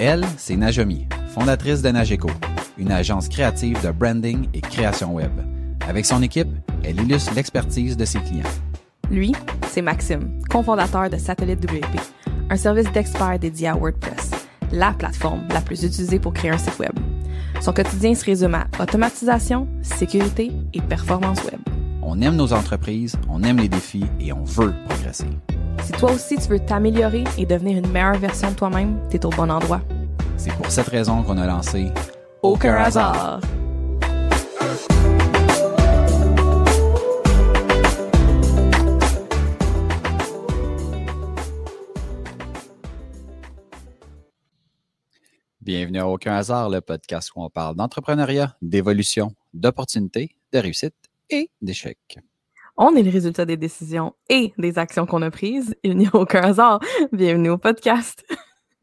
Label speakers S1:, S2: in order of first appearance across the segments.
S1: Elle, c'est Najomi, fondatrice de Nageco, une agence créative de branding et création web. Avec son équipe, elle illustre l'expertise de ses clients.
S2: Lui, c'est Maxime, cofondateur de Satellite WP, un service d'experts dédié à WordPress, la plateforme la plus utilisée pour créer un site web. Son quotidien se résume à automatisation, sécurité et performance web.
S1: On aime nos entreprises, on aime les défis et on veut progresser.
S2: Si toi aussi tu veux t'améliorer et devenir une meilleure version de toi-même, t'es au bon endroit.
S1: C'est pour cette raison qu'on a lancé
S2: Aucun hasard.
S1: Bienvenue à Aucun hasard, le podcast où on parle d'entrepreneuriat, d'évolution, d'opportunités, de réussite et d'échecs.
S2: On est le résultat des décisions et des actions qu'on a prises. Il n'y a aucun hasard. Bienvenue au podcast.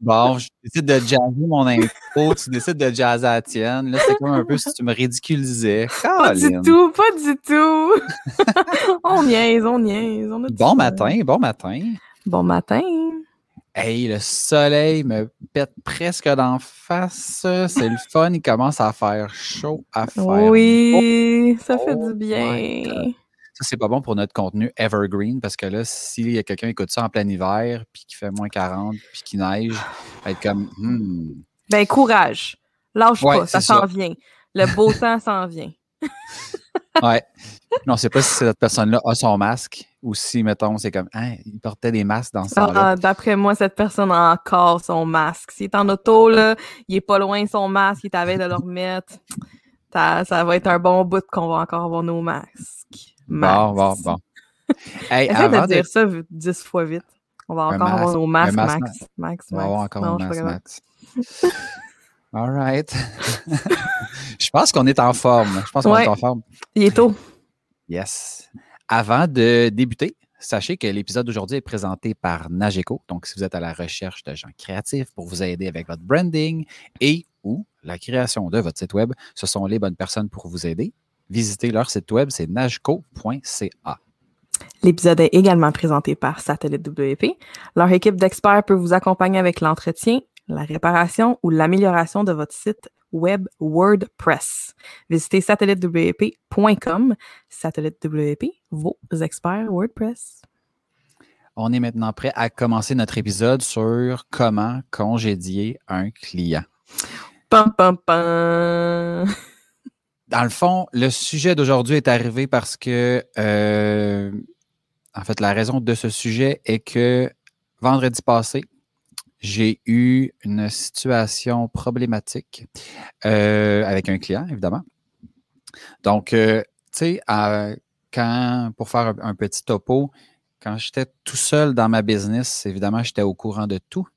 S1: Bon, je décide de jazzer mon info, tu décides de jazzer la tienne. Là, c'est comme un peu si tu me ridiculisais.
S2: Pas du tout, pas du tout. on niaise, on niaise. on a du
S1: Bon matin, bon matin.
S2: Bon matin.
S1: Hey, le soleil me pète presque d'en face. C'est le fun, il commence à faire chaud à faire.
S2: Oui, ça fait
S1: Oh
S2: du bien.
S1: Ça, c'est pas bon pour notre contenu evergreen parce que là, s'il y a quelqu'un qui écoute ça en plein hiver, puis qui fait moins 40, puis qui neige, va être comme, hmm.
S2: Ben, courage. Lâche
S1: Ouais,
S2: pas, ça s'en vient. Le beau temps s'en vient.
S1: Ouais. Non, on sait pas si cette personne-là a son masque ou si, mettons, c'est comme, hein, il portait des masques dans ce temps-là.
S2: Ah, D'après moi, cette personne a encore son masque. S'il est en auto, là, il est pas loin de son masque, il veille de le remettre. Ça, ça va être un bon bout qu'on va encore avoir nos masques.
S1: Bon, bon, bon. Hey,
S2: Essaye
S1: avant
S2: de dire ça dix fois vite. On va encore avoir nos masques,
S1: masque,
S2: Max. Max,
S1: On va avoir encore
S2: Non,
S1: un
S2: je suis
S1: masque,
S2: pas capable.
S1: Max. All right. Je pense qu'on est en forme. Je pense qu'on
S2: Ouais.
S1: est en forme.
S2: Il est tôt.
S1: Yes. Avant de débuter, sachez que l'épisode d'aujourd'hui est présenté par Nageco. Donc, si vous êtes à la recherche de gens créatifs pour vous aider avec votre branding et ou la création de votre site web, ce sont les bonnes personnes pour vous aider. Visitez leur site web, c'est nageco.ca.
S2: L'épisode est également présenté par Satellite WP. Leur équipe d'experts peut vous accompagner avec l'entretien, la réparation ou l'amélioration de votre site web WordPress. Visitez satellitewp.com. Satellite WP, vos experts WordPress.
S1: On est maintenant prêt à commencer notre épisode sur comment congédier un client.
S2: Pam, pam, pam.
S1: Dans le fond, le sujet d'aujourd'hui est arrivé parce que, euh, en fait, la raison de ce sujet est que vendredi passé, j'ai eu une situation problématique euh, avec un client, évidemment. Donc, euh, tu sais, quand, pour faire un petit topo, quand j'étais tout seul dans ma business, évidemment, j'étais au courant de tout.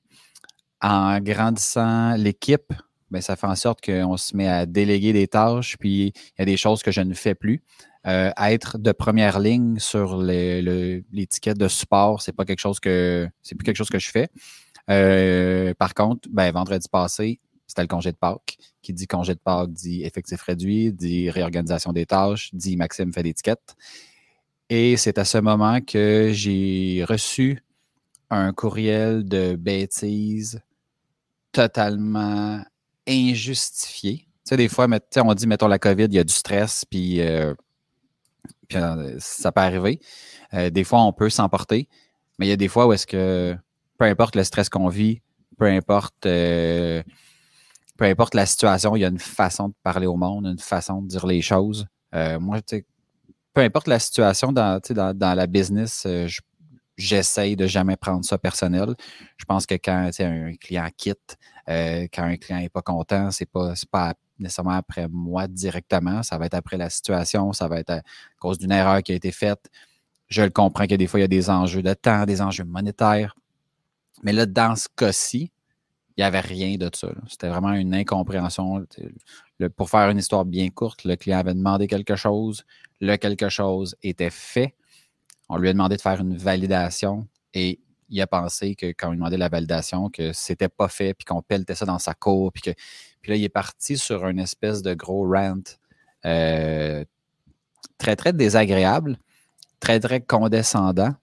S1: En grandissant l'équipe, ben, ça fait en sorte qu'on se met à déléguer des tâches, puis il y a des choses que je ne fais plus. Euh, être de première ligne sur tickets de support, c'est pas quelque chose que c'est plus quelque chose que je fais. Euh, par contre, ben, vendredi passé, c'était le congé de Pâques. Qui dit congé de Pâques dit effectif réduit, dit réorganisation des tâches, dit Maxime fait d'étiquette. Et c'est à ce moment que j'ai reçu un courriel de bêtises totalement injustifié. Tu sais, des fois, on dit, mettons, la COVID, il y a du stress, puis, euh, puis, euh, ça peut arriver. Euh, des fois, on peut s'emporter, mais il y a des fois où est-ce que, peu importe le stress qu'on vit, peu importe, peu importe la situation, il y a une façon de parler au monde, une façon de dire les choses. Moi, tu sais, peu importe la situation dans, dans, dans la business, je- j'essaye de jamais prendre ça personnel. Je pense que quand un client quitte, euh, quand un client n'est pas content, c'est pas, pas nécessairement après moi directement. Ça va être après la situation, ça va être à cause d'une erreur qui a été faite. Je le comprends que des fois, il y a des enjeux de temps, des enjeux monétaires. Mais là, dans ce cas-ci, il n'y avait rien de ça. C'était vraiment une incompréhension. Pour faire une histoire bien courte, le client avait demandé quelque chose, le quelque chose était fait. On lui a demandé de faire une validation et il a pensé que quand il demandait la validation, que c'était pas fait, puis qu'on pelletait ça dans sa cour, puis que là, il est parti sur une espèce de gros rant euh, très, très désagréable, très, très condescendant.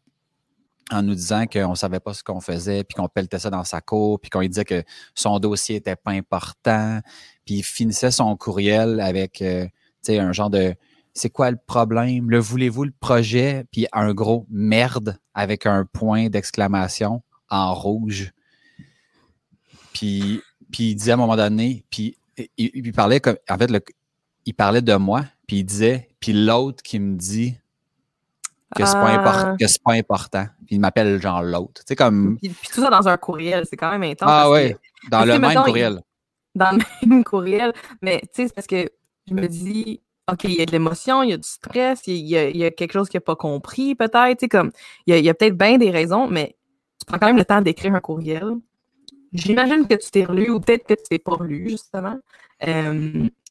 S1: en nous disant qu'on ne savait pas ce qu'on faisait, puis qu'on pelletait ça dans sa cour, puis qu'on lui disait que son dossier n'était pas important, puis il finissait son courriel avec euh, un genre de c'est quoi le problème? Le voulez-vous le projet? Puis un gros merde avec un point d'exclamation en rouge. Puis, puis il disait à un moment donné, puis il, parlait comme en fait, il parlait de moi, puis il disait, puis l'autre qui me dit que c'est pas, ah. pas, important. Puis il m'appelle genre l'autre. Tu sais, comme.
S2: Puis, tout ça dans un courriel, c'est quand même intense.
S1: Ah oui, dans le même courriel.
S2: dans le même courriel. Mais tu sais, c'est parce que je me dis, OK, il y a de l'émotion, il y a du stress, il y a, quelque chose qu'il n'a pas compris, peut-être. Comme, il y a, peut-être bien des raisons, mais tu prends quand même le temps d'écrire un courriel. J'imagine que tu t'es relu ou peut-être que tu t'es pas relu, justement.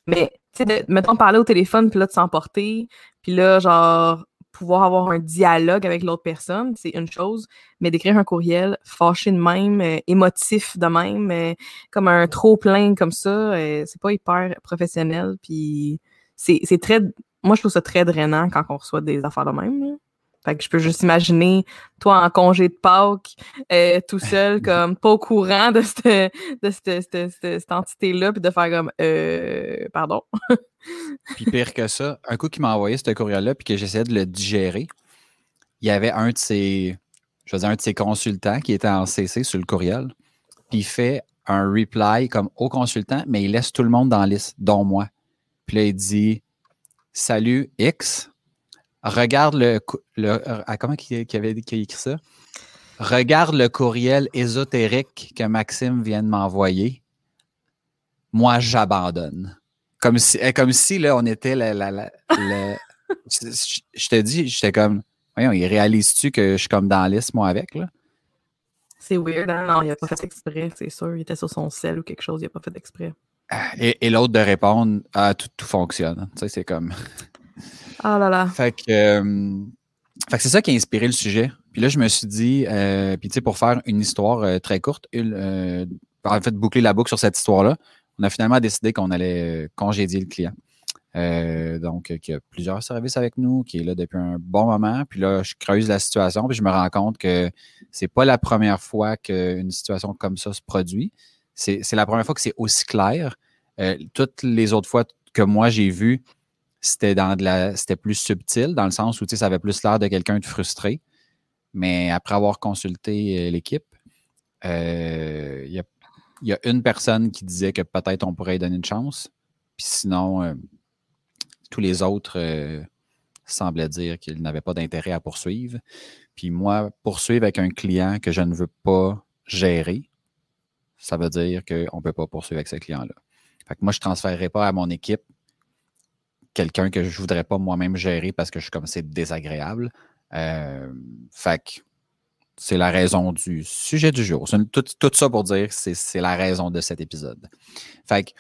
S2: Mais, tu sais, mettons, parler au téléphone, puis là, de s'emporter, puis là, genre, pouvoir avoir un dialogue avec l'autre personne, c'est une chose, mais d'écrire un courriel fâché de même, euh, émotif de même, euh, comme un trop plein comme ça, euh, c'est pas hyper professionnel. Puis c'est très. Moi, je trouve ça très drainant quand on reçoit des affaires de même. Fait que je peux juste imaginer toi en congé de Pâques, euh, tout seul, comme pas au courant de cette, de cette, cette, entité-là, puis de faire comme euh, pardon.
S1: puis pire que ça, un coup qu'il m'a envoyé ce courriel-là, puis que j'essayais de le digérer, il y avait un de ses, je un de ses consultants qui était en CC sur le courriel, puis il fait un reply comme au consultant, mais il laisse tout le monde dans la liste, dont moi. Puis là, il dit Salut X, regarde le. le ah, comment qui, avait écrit ça? Regarde le courriel ésotérique que Maxime vient de m'envoyer. Moi, j'abandonne. Comme si, eh, comme si là, on était la, je, te dis, j'étais comme. Voyons, il réalise-tu que je suis comme dans liste, moi, avec, là?
S2: C'est weird, hein? Non, il n'a pas fait exprès, c'est sûr. Il était sur son sel ou quelque chose, il n'a pas fait exprès.
S1: Ah, et, l'autre de répondre, ah, tout, tout fonctionne. Tu sais, c'est comme.
S2: Ah là là.
S1: Fait que, euh, fait que c'est ça qui a inspiré le sujet. Puis là, je me suis dit, euh, puis tu sais, pour faire une histoire euh, très courte, en fait, boucler la boucle sur cette histoire-là, on a finalement décidé qu'on allait congédier le client. donc, qui a plusieurs services avec nous, qui est là depuis un bon moment. Puis là, je creuse la situation, puis je me rends compte que c'est pas la première fois qu'une situation comme ça se produit. C'est la première fois que c'est aussi clair. toutes les autres fois que moi j'ai vu, c'était plus subtil dans le sens où ça avait plus l'air de quelqu'un de frustré. Mais après avoir consulté euh, l'équipe, euh, il y, a une personne qui disait que peut-être on pourrait donner une chance. Puis sinon, euh, tous les autres semblaient dire qu'ils n'avaient pas d'intérêt à poursuivre. Puis moi, poursuivre avec un client que je ne veux pas gérer, ça veut dire qu'on ne peut pas poursuivre avec ce client-là. Fait que moi, je ne transférerai pas à mon équipe quelqu'un que je voudrais pas moi-même gérer parce que je suis comme c'est désagréable. Euh, fait que c'est la raison du sujet du jour. Tout, tout ça pour dire que c'est la raison de cet épisode. Fait que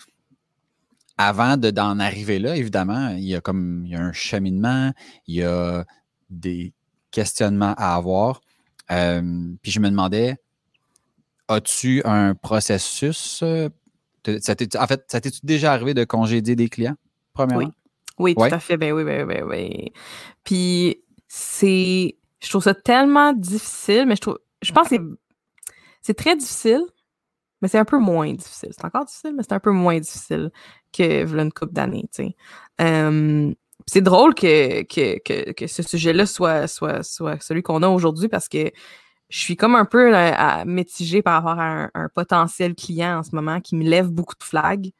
S1: avant d'en arriver là, évidemment, il y a comme il y a un cheminement, il y a des questionnements à avoir. Euh, puis je me demandais, as-tu un processus? Euh, en fait, ça t'est-tu déjà arrivé de congédier des clients, premièrement?
S2: Oui, tout à fait. Ben oui, ben, ben oui. Puis c'est. Je trouve ça tellement difficile, mais je trouve. Je pense que c'est très difficile, mais c'est un peu moins difficile. C'est encore difficile, mais c'est un peu moins difficile que une couple d'années, tu sais. c'est drôle que, que, que, que ce sujet-là soit, soit, soit celui qu'on a aujourd'hui parce que je suis comme un peu à, mitigée par rapport à un, un, potentiel client en ce moment qui me lève beaucoup de flags.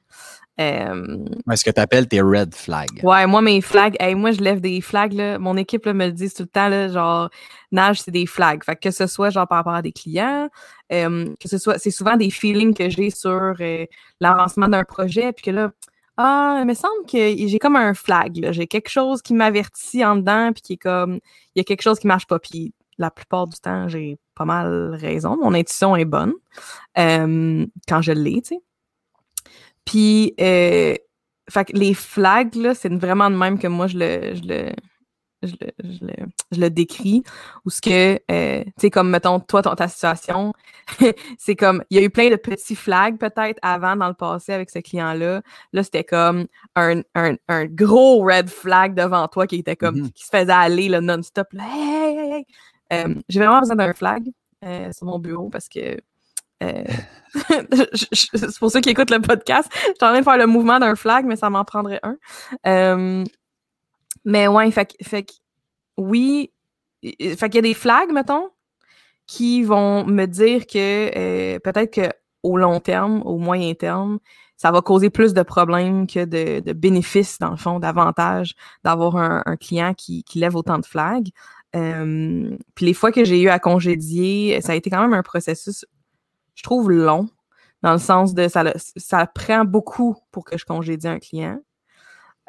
S1: Euh, Est-ce que tu appelles tes red flags?
S2: Ouais, moi, mes flags, moi, je lève des flags. Là. Mon équipe me le dit tout le temps, là, genre, nage, c'est des flags. Fait que, ce soit genre par rapport à des clients, euh, que ce soit, c'est souvent des feelings que j'ai sur euh, l'avancement d'un projet, puis que là, ah, il me semble que j'ai comme un flag. J'ai quelque chose qui m'avertit en dedans, puis qui est comme, il y a quelque chose qui marche pas. Puis la plupart du temps, j'ai pas mal raison. Mon intuition est bonne quand je l'ai, tu sais. Puis, euh, fait les flags, là, c'est vraiment de même que moi, je le, je le, je le, je le, décris. Ou ce que, euh, tu sais, comme, mettons, toi, ton, ta situation, c'est comme, il y a eu plein de petits flags, peut-être, avant, dans le passé, avec ce client-là. Là, c'était comme un, un, un, gros red flag devant toi qui était comme, mm-hmm. qui se faisait aller, non-stop, là, hey, hey, hey. Euh, j'ai vraiment besoin d'un flag euh, sur mon bureau parce que c'est pour ceux qui écoutent le podcast, je suis en train de faire le mouvement d'un flag, mais ça m'en prendrait un. mais ouais, fait, fait oui, fait qu'il y a des flags, mettons, qui vont me dire que peut-être que au long terme, au moyen terme, ça va causer plus de problèmes que de, bénéfices, dans le fond, d'avantages d'avoir un, client qui, lève autant de flags. Euh, puis les fois que j'ai eu à congédier, ça a été quand même un processus, je trouve, long, dans le sens de ça, ça prend beaucoup pour que je congédie un client.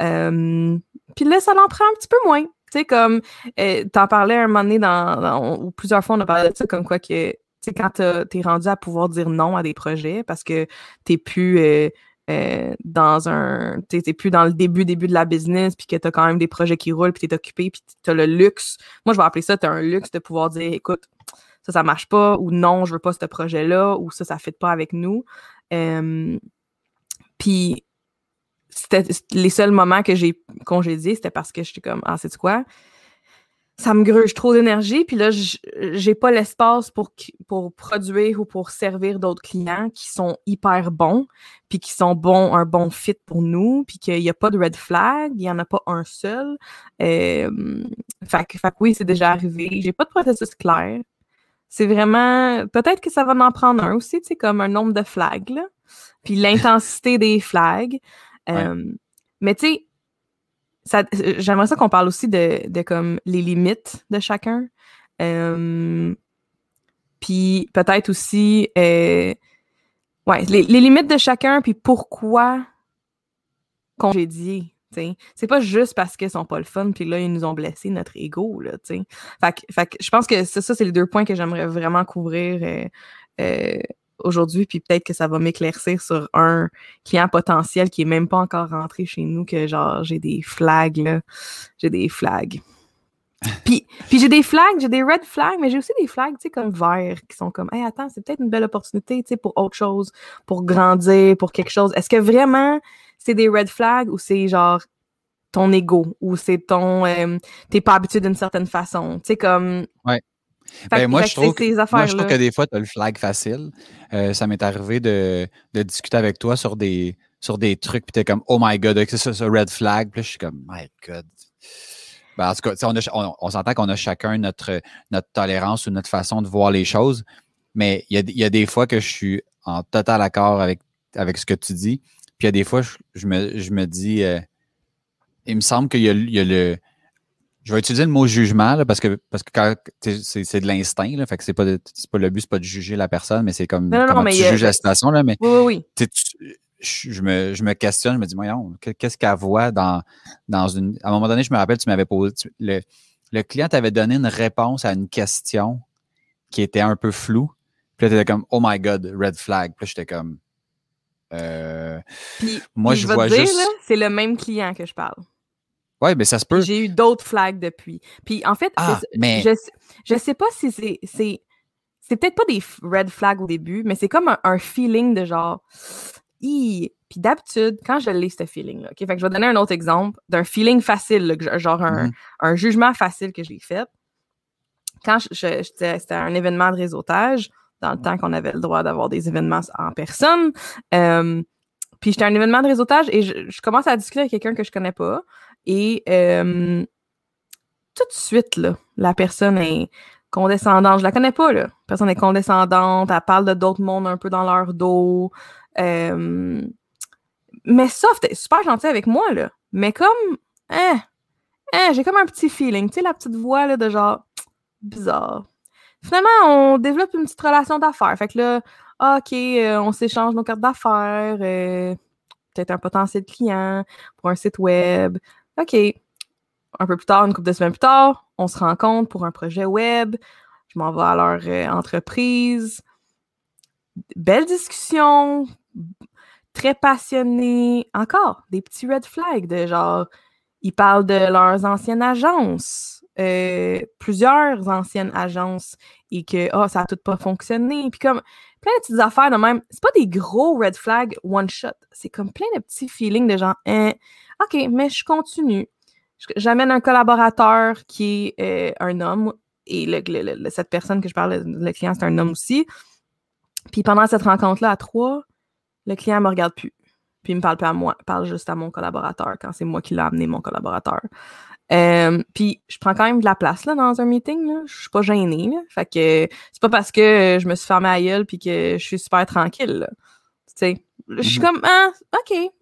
S2: Euh, puis là, ça en prend un petit peu moins. Tu sais, comme, euh, t'en parlais un moment donné ou plusieurs fois, on a parlé de ça, comme quoi que c'est quand tu es rendu à pouvoir dire non à des projets parce que tu plus euh, euh, dans un. Tu plus dans le début, début de la business, puis que tu as quand même des projets qui roulent, puis tu es occupé, puis tu as le luxe. Moi, je vais appeler ça, tu as un luxe de pouvoir dire écoute, ça, ça marche pas, ou non, je veux pas ce projet-là, ou ça, ça ne fait pas avec nous. puis c'était les seuls moments que j'ai congédié, c'était parce que je suis comme Ah, c'est quoi? Ça me gruge trop d'énergie, puis là, j'ai pas l'espace pour, pour produire ou pour servir d'autres clients qui sont hyper bons, puis qui sont bons, un bon fit pour nous, puis qu'il n'y a pas de red flag, il n'y en a pas un seul. Euh, fait, que oui, c'est déjà arrivé. J'ai pas de processus clair. C'est vraiment, peut-être que ça va en prendre un aussi, tu sais, comme un nombre de flags, là, puis l'intensité des flags. Euh, mais tu sais, j'aimerais ça qu'on parle aussi de, de, comme les limites de chacun. Euh, puis peut-être aussi euh, ouais, les, limites de chacun, puis pourquoi congédier. C'est pas juste parce qu'ils sont pas le fun, puis là, ils nous ont blessé notre ego. Là, fait, fait je pense que ça, c'est les deux points que j'aimerais vraiment couvrir euh, aujourd'hui, puis peut-être que ça va m'éclaircir sur un client potentiel qui est même pas encore rentré chez nous, que genre j'ai des flags, là. J'ai des flags. puis, puis j'ai des flags, j'ai des red flags, mais j'ai aussi des flags, tu sais, comme verts, qui sont comme, hey, attends, c'est peut-être une belle opportunité, tu sais, pour autre chose, pour grandir, pour quelque chose. Est-ce que vraiment c'est des red flags ou c'est genre ton ego ou c'est ton, euh, t'es pas habitué d'une certaine façon, tu sais, comme.
S1: Ouais. Ben, moi, je trouve, que, des fois, tu as le flag facile. Euh, ça m'est arrivé de, discuter avec toi sur des, sur des trucs, puis tu es comme, oh my god, c'est ça, ça, red flag. Puis là, je suis comme, my god. Ben, en tout cas, on, on, s'entend qu'on a chacun notre, notre tolérance ou notre façon de voir les choses, mais il y a, des fois que je suis en total accord avec, avec ce que tu dis. Puis il y a des fois, je, me, je me dis, euh, il me semble qu'il y, y a le je vais utiliser le mot jugement parce que parce que c'est de l'instinct, fait que c'est pas, pas le but, c'est pas de juger la personne, mais c'est comme comment tu juges la situation. Là, mais
S2: oui, oui.
S1: je, me, je me questionne, je me dis, voyons, qu'est-ce qu'elle voit dans, dans une. À un moment donné, je me rappelle, tu m'avais posé. le, le client t'avait donné une réponse à une question qui était un peu floue. Puis là, t'étais comme Oh my God, red flag. Puis là, j'étais comme euh,
S2: moi, je, vois juste. C'est le même client que je parle.
S1: Oui, mais ça se peut.
S2: J'ai eu d'autres flags depuis. Puis en fait,
S1: ah,
S2: je, je sais pas si c'est. C'est peut-être pas des red flags au début, mais c'est comme un, feeling de genre. Puis d'habitude, quand je lis ce feeling-là? Fait que je vais donner un autre exemple d'un feeling facile, genre un, mm-hmm. un, jugement facile que j'ai fait. Quand je, c'était un événement de réseautage, dans le temps qu'on avait le droit d'avoir des événements en personne. Euh, puis j'étais à un événement de réseautage et je, je commence à discuter avec quelqu'un que je connais pas. Et euh, tout de suite, là, la personne est condescendante. Je la connais pas, là. La personne est condescendante, elle parle de d'autres mondes un peu dans leur dos. Euh, mais sauf, t'es super gentil avec moi, là. Mais comme, hein, hein, j'ai comme un petit feeling, tu sais, la petite voix, là, de genre, bizarre. Finalement, on développe une petite relation d'affaires. Fait que là, OK, euh, on s'échange nos cartes d'affaires, peut-être un potentiel client pour un site web. OK. Un peu plus tard, une couple de semaines plus tard, on se rencontre pour un projet web. Je m'en vais à leur euh, entreprise. Belle discussion, très passionnée. Encore, des petits red flags de genre, ils parlent de leurs anciennes agences, euh, plusieurs anciennes agences, et que oh, ça a tout pas fonctionné. Puis comme plein de petites affaires de même. C'est pas des gros red flags one shot. C'est comme plein de petits feelings de genre, hein, OK, mais je continue. J'amène un collaborateur qui est euh, un homme et le, cette personne que je parle, le client, c'est un homme aussi. Puis pendant cette rencontre-là, à trois, le client me regarde plus. Puis il me parle pas à moi, il parle juste à mon collaborateur quand c'est moi qui l'ai amené, mon collaborateur. Euh, puis je prends quand même de la place là, dans un meeting. Là. Je suis pas gênée. Là. Fait que c'est pas parce que je me suis fermée à gueule puis que je suis super tranquille. Tu sais, je suis mm-hmm. comme ah, ok,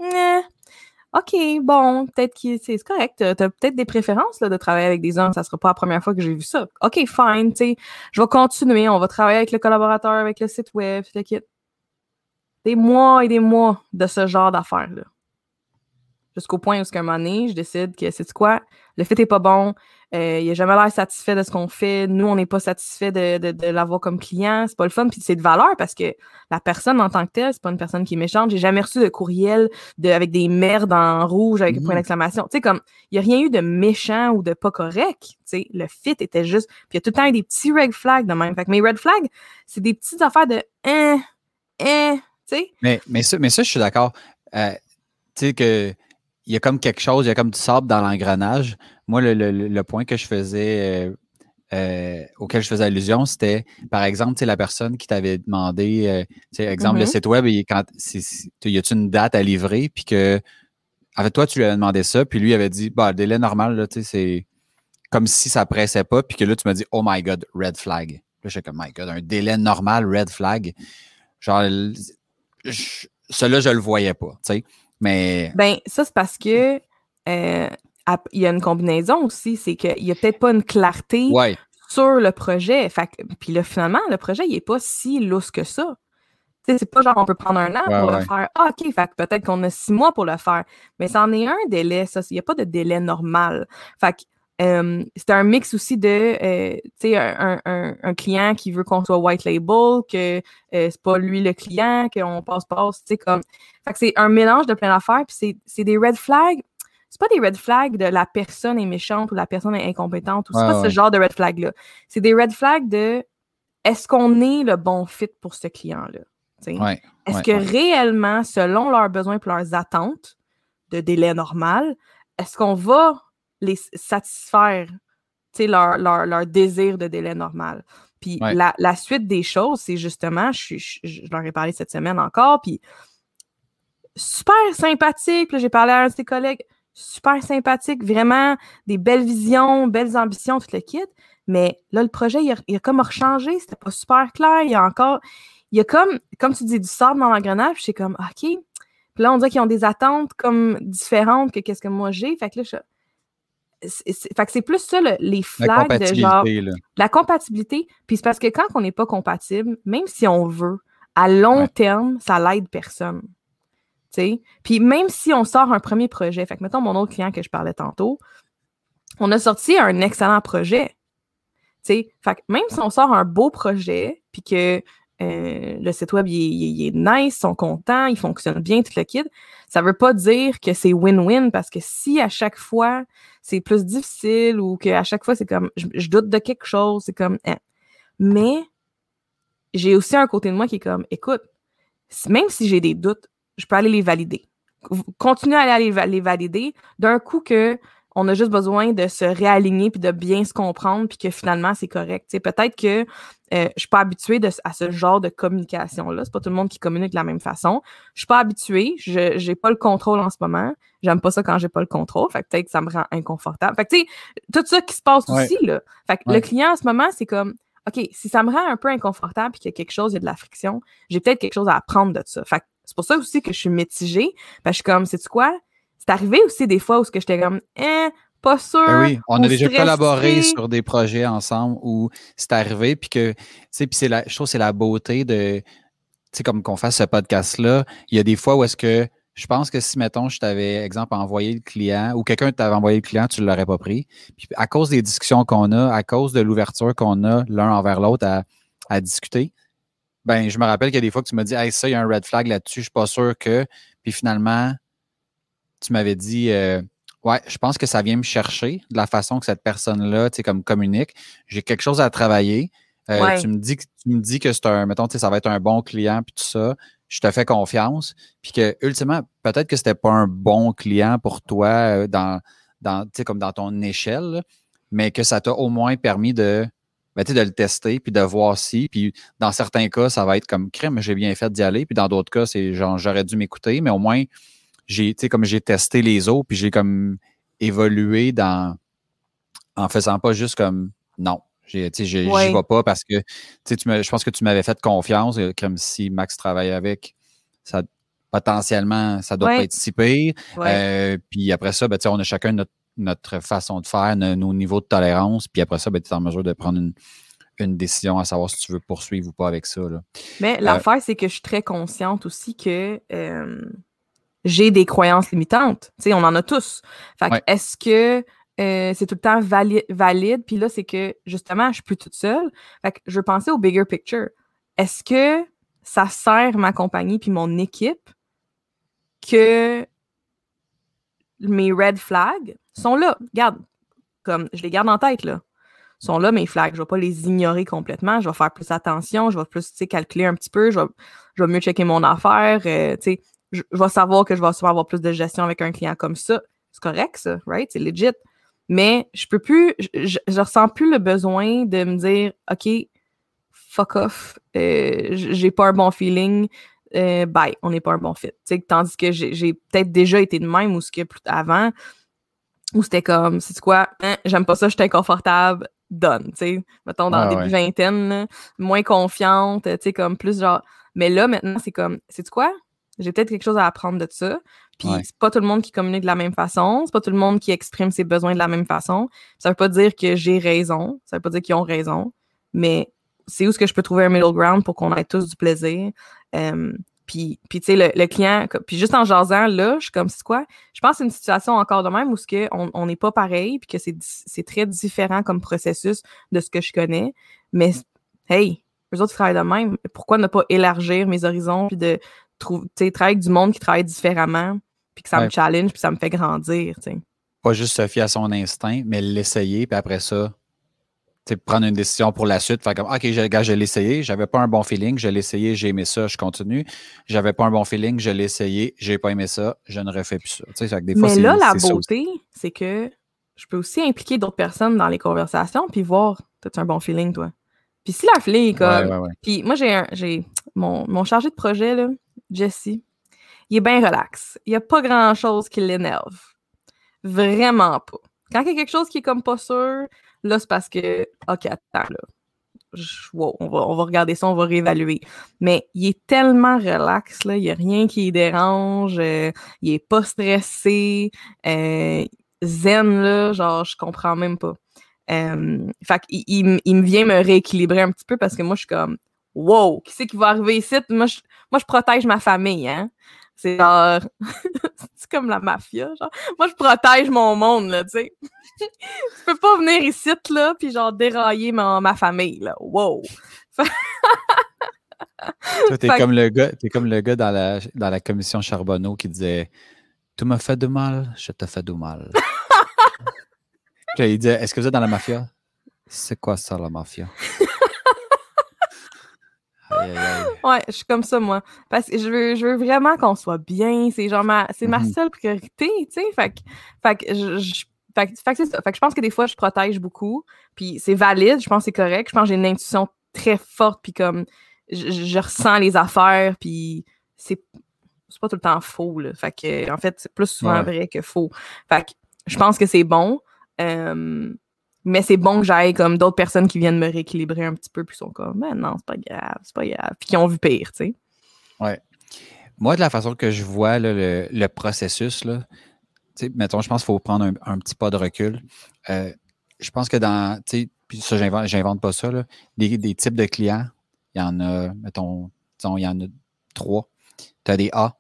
S2: OK, bon, peut-être que c'est correct. Tu as peut-être des préférences là, de travailler avec des hommes. Ça sera pas la première fois que j'ai vu ça. OK, fine, sais, je vais continuer. On va travailler avec le collaborateur, avec le site web, Des mois et des mois de ce genre d'affaires-là. Jusqu'au point où, à un moment donné, je décide que, c'est quoi, le fit est pas bon, euh, il n'a jamais l'air satisfait de ce qu'on fait. Nous, on n'est pas satisfait de, l'avoir comme client. C'est pas le fun. Puis c'est de valeur parce que la personne en tant que telle, c'est pas une personne qui est méchante. J'ai jamais reçu de courriel de, avec des merdes en rouge avec un point mmh. d'exclamation. Tu sais, comme, il n'y a rien eu de méchant ou de pas correct. Tu sais, le fit était juste. Puis il y a tout le temps eu des petits red flags de même. Fait que mes red flags, c'est des petites affaires de hein, hein, tu sais.
S1: Mais, mais, ça, mais ça, je suis d'accord. Euh, tu sais que il y a comme quelque chose, il y a comme du sable dans l'engrenage. Moi, le, point que je faisais, euh, euh, auquel je faisais allusion, c'était, par exemple, la personne qui t'avait demandé, euh, exemple, le mm-hmm. site web, il, quand, y a-tu une date à livrer, puis que, en fait, toi, tu lui avais demandé ça, puis lui avait dit, bah, le délai normal, là, c'est comme si ça pressait pas, puis que là, tu m'as dit, oh my God, red flag. Là, je suis comme, my God, un délai normal, red flag. Genre, celui-là, je le voyais pas, tu sais. Mais.
S2: Ben, ça, c'est parce que euh, il y a une combinaison aussi, c'est qu'il n'y a peut-être pas une clarté sur le projet. Fait, puis là, finalement, le projet, il n'est pas si lousse que ça. C'est pas genre on peut prendre un an pour le faire. Ah, OK, fait peut-être qu'on a six mois pour le faire. Mais ça en est un délai, ça. Il n'y a pas de délai normal. Fait c'est un mix aussi de, euh, tu sais, un, un, client qui veut qu'on soit white label, que euh, c'est pas lui le client, qu'on passe-passe, tu sais, comme. Fait que c'est un mélange de plein d'affaires, puis c'est des red flags. C'est pas des red flags de la personne est méchante ou la personne est incompétente, ou c'est pas ce genre de red flag-là. C'est des red flags de est-ce qu'on est le bon fit pour ce client-là?
S1: Ouais,
S2: est-ce que réellement, selon leurs besoins et leurs attentes de délai normal, est-ce qu'on va les satisfaire leur, leur, leur désir de délai normal. Puis la, la, suite des choses, c'est justement, je, je, leur ai parlé cette semaine encore, puis super sympathique. J'ai parlé à un de ses collègues, super sympathique, vraiment des belles visions, belles ambitions, tout le kit. Mais là, le projet, il a, il a comme rechangé, c'était pas super clair. Il y a encore, il y a comme, comme tu dis, du sable dans l'engrenage. C'est comme, OK. Puis là, on dirait qu'ils ont des attentes comme différentes que qu'est-ce que moi j'ai. Fait que là, je, c'est plus ça, les flags de genre. La compatibilité. Puis c'est parce que quand on n'est pas compatible, même si on veut, à long terme, ça l'aide personne. Puis même si on sort un premier projet, fait que mettons mon autre client que je parlais tantôt, on a sorti un excellent projet. sais Fait que même si on sort un beau projet, puis que euh, le site web, il, est nice, ils sont contents, il fonctionne bien, tout le kit. Ça ne veut pas dire que c'est win-win parce que si à chaque fois c'est plus difficile ou qu'à chaque fois c'est comme je, doute de quelque chose, c'est comme. Hein. Mais j'ai aussi un côté de moi qui est comme écoute, même si j'ai des doutes, je peux aller les valider. Continuer à aller les valider d'un coup que on a juste besoin de se réaligner puis de bien se comprendre puis que finalement c'est correct. peut-être que euh, je suis pas habituée à ce genre de communication là. C'est pas tout le monde qui communique de la même façon. Je suis pas habituée. Je j'ai pas le contrôle en ce moment. J'aime pas ça quand j'ai pas le contrôle. Fait que peut-être que ça me rend inconfortable. Fait que tu sais tout ça qui se passe aussi là. Fait que le client en ce moment c'est comme OK, si ça me rend un peu inconfortable puis qu'il y a quelque chose, il y a de la friction, j'ai peut-être quelque chose à apprendre de ça. Fait c'est pour ça aussi que je suis mitigée. Parce que je suis comme, sais-tu quoi? C'est arrivé aussi des fois où j'étais comme, eh, pas sûr.
S1: Ben oui, on a déjà collaboré sur des projets ensemble où c'est arrivé, puis que, tu sais, puis la, je trouve que c'est la beauté de, tu sais, comme qu'on fasse ce podcast-là. Il y a des fois où est-ce que je pense que si, mettons, je t'avais, exemple, envoyé le client ou quelqu'un t'avait envoyé le client, tu ne l'aurais pas pris. Puis à cause des discussions qu'on a, à cause de l'ouverture qu'on a l'un envers l'autre à, à, discuter, ben je me rappelle qu'il y a des fois que tu m'as dit, hey, ça, il y a un red flag là-dessus, je suis pas sûr que. Puis finalement, tu m'avais dit, euh, ouais, je pense que ça vient me chercher de la façon que cette personne-là, tu sais, comme communique. J'ai quelque chose à travailler. Euh, tu me dis que tu me dis que c'est un, mettons, tu sais, ça va être un bon client puis tout ça. Je te fais confiance. Puis que ultimement, peut-être que c'était pas un bon client pour toi euh, dans, dans tu sais, comme dans ton échelle, mais que ça t'a au moins permis de ben, de le tester, puis de voir si. Puis dans certains cas, ça va être comme crème, j'ai bien fait d'y aller. Puis dans d'autres cas, c'est genre j'aurais dû m'écouter, mais au moins, j'ai, comme j'ai testé les autres, puis j'ai comme évolué dans en faisant pas juste comme non. J'y vais pas parce que tu je pense que tu m'avais fait confiance, euh, comme si Max travaillait avec. Ça, potentiellement, ça doit pas être si pire. Euh, puis après ça, ben, on a chacun notre notre façon de faire, nos, niveaux de tolérance. Puis après ça, ben, tu es en mesure de prendre une, décision à savoir si tu veux poursuivre ou pas avec ça.
S2: Mais euh, l'affaire, c'est que je suis très consciente aussi que euh, j'ai des croyances limitantes. Tu sais, on en a tous. Fait est-ce que euh, c'est tout le temps valide? Puis là, c'est que justement, je suis plus toute seule. Fait que je penser au bigger picture. Est-ce que ça sert ma compagnie puis mon équipe que mes red flags sont là? Regarde, comme je les garde en tête, là. sont là, mes flags. Je ne vais pas les ignorer complètement. Je vais faire plus attention. Je vais plus calculer un petit peu. Je vais, mieux checker mon affaire. Euh, je, vais savoir que je vais souvent avoir plus de gestion avec un client comme ça. C'est correct, ça, right? C'est legit. Mais je peux plus, je, je, ressens plus le besoin de me dire, OK, fuck off, euh, j'ai pas un bon feeling, euh, bye, on n'est pas un bon fit. tandis que j'ai peut-être déjà été de même ou ce que plus avant, où c'était comme, c'est quoi, hein, j'aime pas ça, je suis inconfortable, donne, tu sais. Mettons, dans le début vingtaine, moins confiante, tu sais, comme plus genre. Mais là, maintenant, c'est comme, c'est quoi? J'ai peut-être quelque chose à apprendre de ça. Puis c'est pas tout le monde qui communique de la même façon, c'est pas tout le monde qui exprime ses besoins de la même façon. Ça veut pas dire que j'ai raison, ça veut pas dire qu'ils ont raison, mais c'est où est-ce que je peux trouver un middle ground pour qu'on ait tous du plaisir? Puis, puis tu sais, le, client, puis juste en jasant, là, je suis comme, c'est quoi? Je pense que c'est une situation encore de même où ce que on n'est pas pareil, puis que c'est très différent comme processus de ce que je connais. Mais, hey, eux autres, ils travaillent de même. Pourquoi ne pas élargir mes horizons, puis de trouver, travailler avec du monde qui travaille différemment, puis que ça me challenge, puis ça me fait grandir.
S1: Pas juste se fier à son instinct, mais l'essayer, puis après ça, prendre une décision pour la suite, faire comme OK, je, je l'ai essayé, j'avais pas un bon feeling, je l'ai essayé, j'ai aimé ça, je continue. J'avais pas un bon feeling, je l'ai essayé, j'ai pas aimé ça, je ne refais plus ça. des
S2: Mais là, la beauté, c'est que je peux aussi impliquer d'autres personnes dans les conversations puis voir, as un bon feeling, toi? Puis si la feeling est comme. Puis moi, j'ai j'ai mon, mon, chargé de projet, là, Jesse, il est bien relax. Il n'y a pas grand-chose qui l'énerve. Vraiment pas. Quand il y a quelque chose qui est comme pas sûr, Là, c'est parce que, OK, attends, là. on, va, on va regarder ça, on va réévaluer. Mais il est tellement relax, là, il n'y a rien qui le dérange, euh, il n'est pas stressé, euh, zen, là, genre, je comprends même pas. Euh, fait il, il, me vient me rééquilibrer un petit peu parce que moi, je suis comme, wow, qui c'est qui va arriver ici? Moi je, moi, je protège ma famille, hein? C'est genre, c'est comme la mafia, genre? Moi, je protège mon monde, là, tu sais. tu peux pas venir ici, là, puis genre dérailler ma, ma famille, là. Wow!
S1: Toi, t'es comme le gars, es comme le gars dans la, dans la commission Charbonneau qui disait Tu m'as fait du mal, je te fais du mal. puis il disait Est-ce que vous êtes dans la mafia C'est quoi ça, la mafia?
S2: Ouais, je suis comme ça, moi. Parce que je veux, je veux vraiment qu'on soit bien. C'est genre ma, c'est ma mm-hmm. seule priorité, tu sais. Fait que, fait que je, fait, que c'est ça. Fait que je pense que des fois, je protège beaucoup. Puis c'est valide, je pense que c'est correct. Je pense que j'ai une intuition très forte. Puis comme, je, ressens les affaires. Puis c'est, pas tout le temps faux. Là. Fait que, en fait, c'est plus souvent vrai que faux. Fait que je pense que c'est bon. Mais c'est bon que j'aille comme d'autres personnes qui viennent me rééquilibrer un petit peu. Puis sont comme, mais non, c'est pas grave, c'est pas grave. Puis qui ont vu pire, tu sais.
S1: Ouais. Moi, de la façon que je vois le, le, processus, là, mettons, je pense qu'il faut prendre un, petit pas de recul. Euh, je pense que dans, puis ça, j'invente pas ça, là, des, types de clients, il y en a, mettons, disons, il y en a trois. Tu as des A.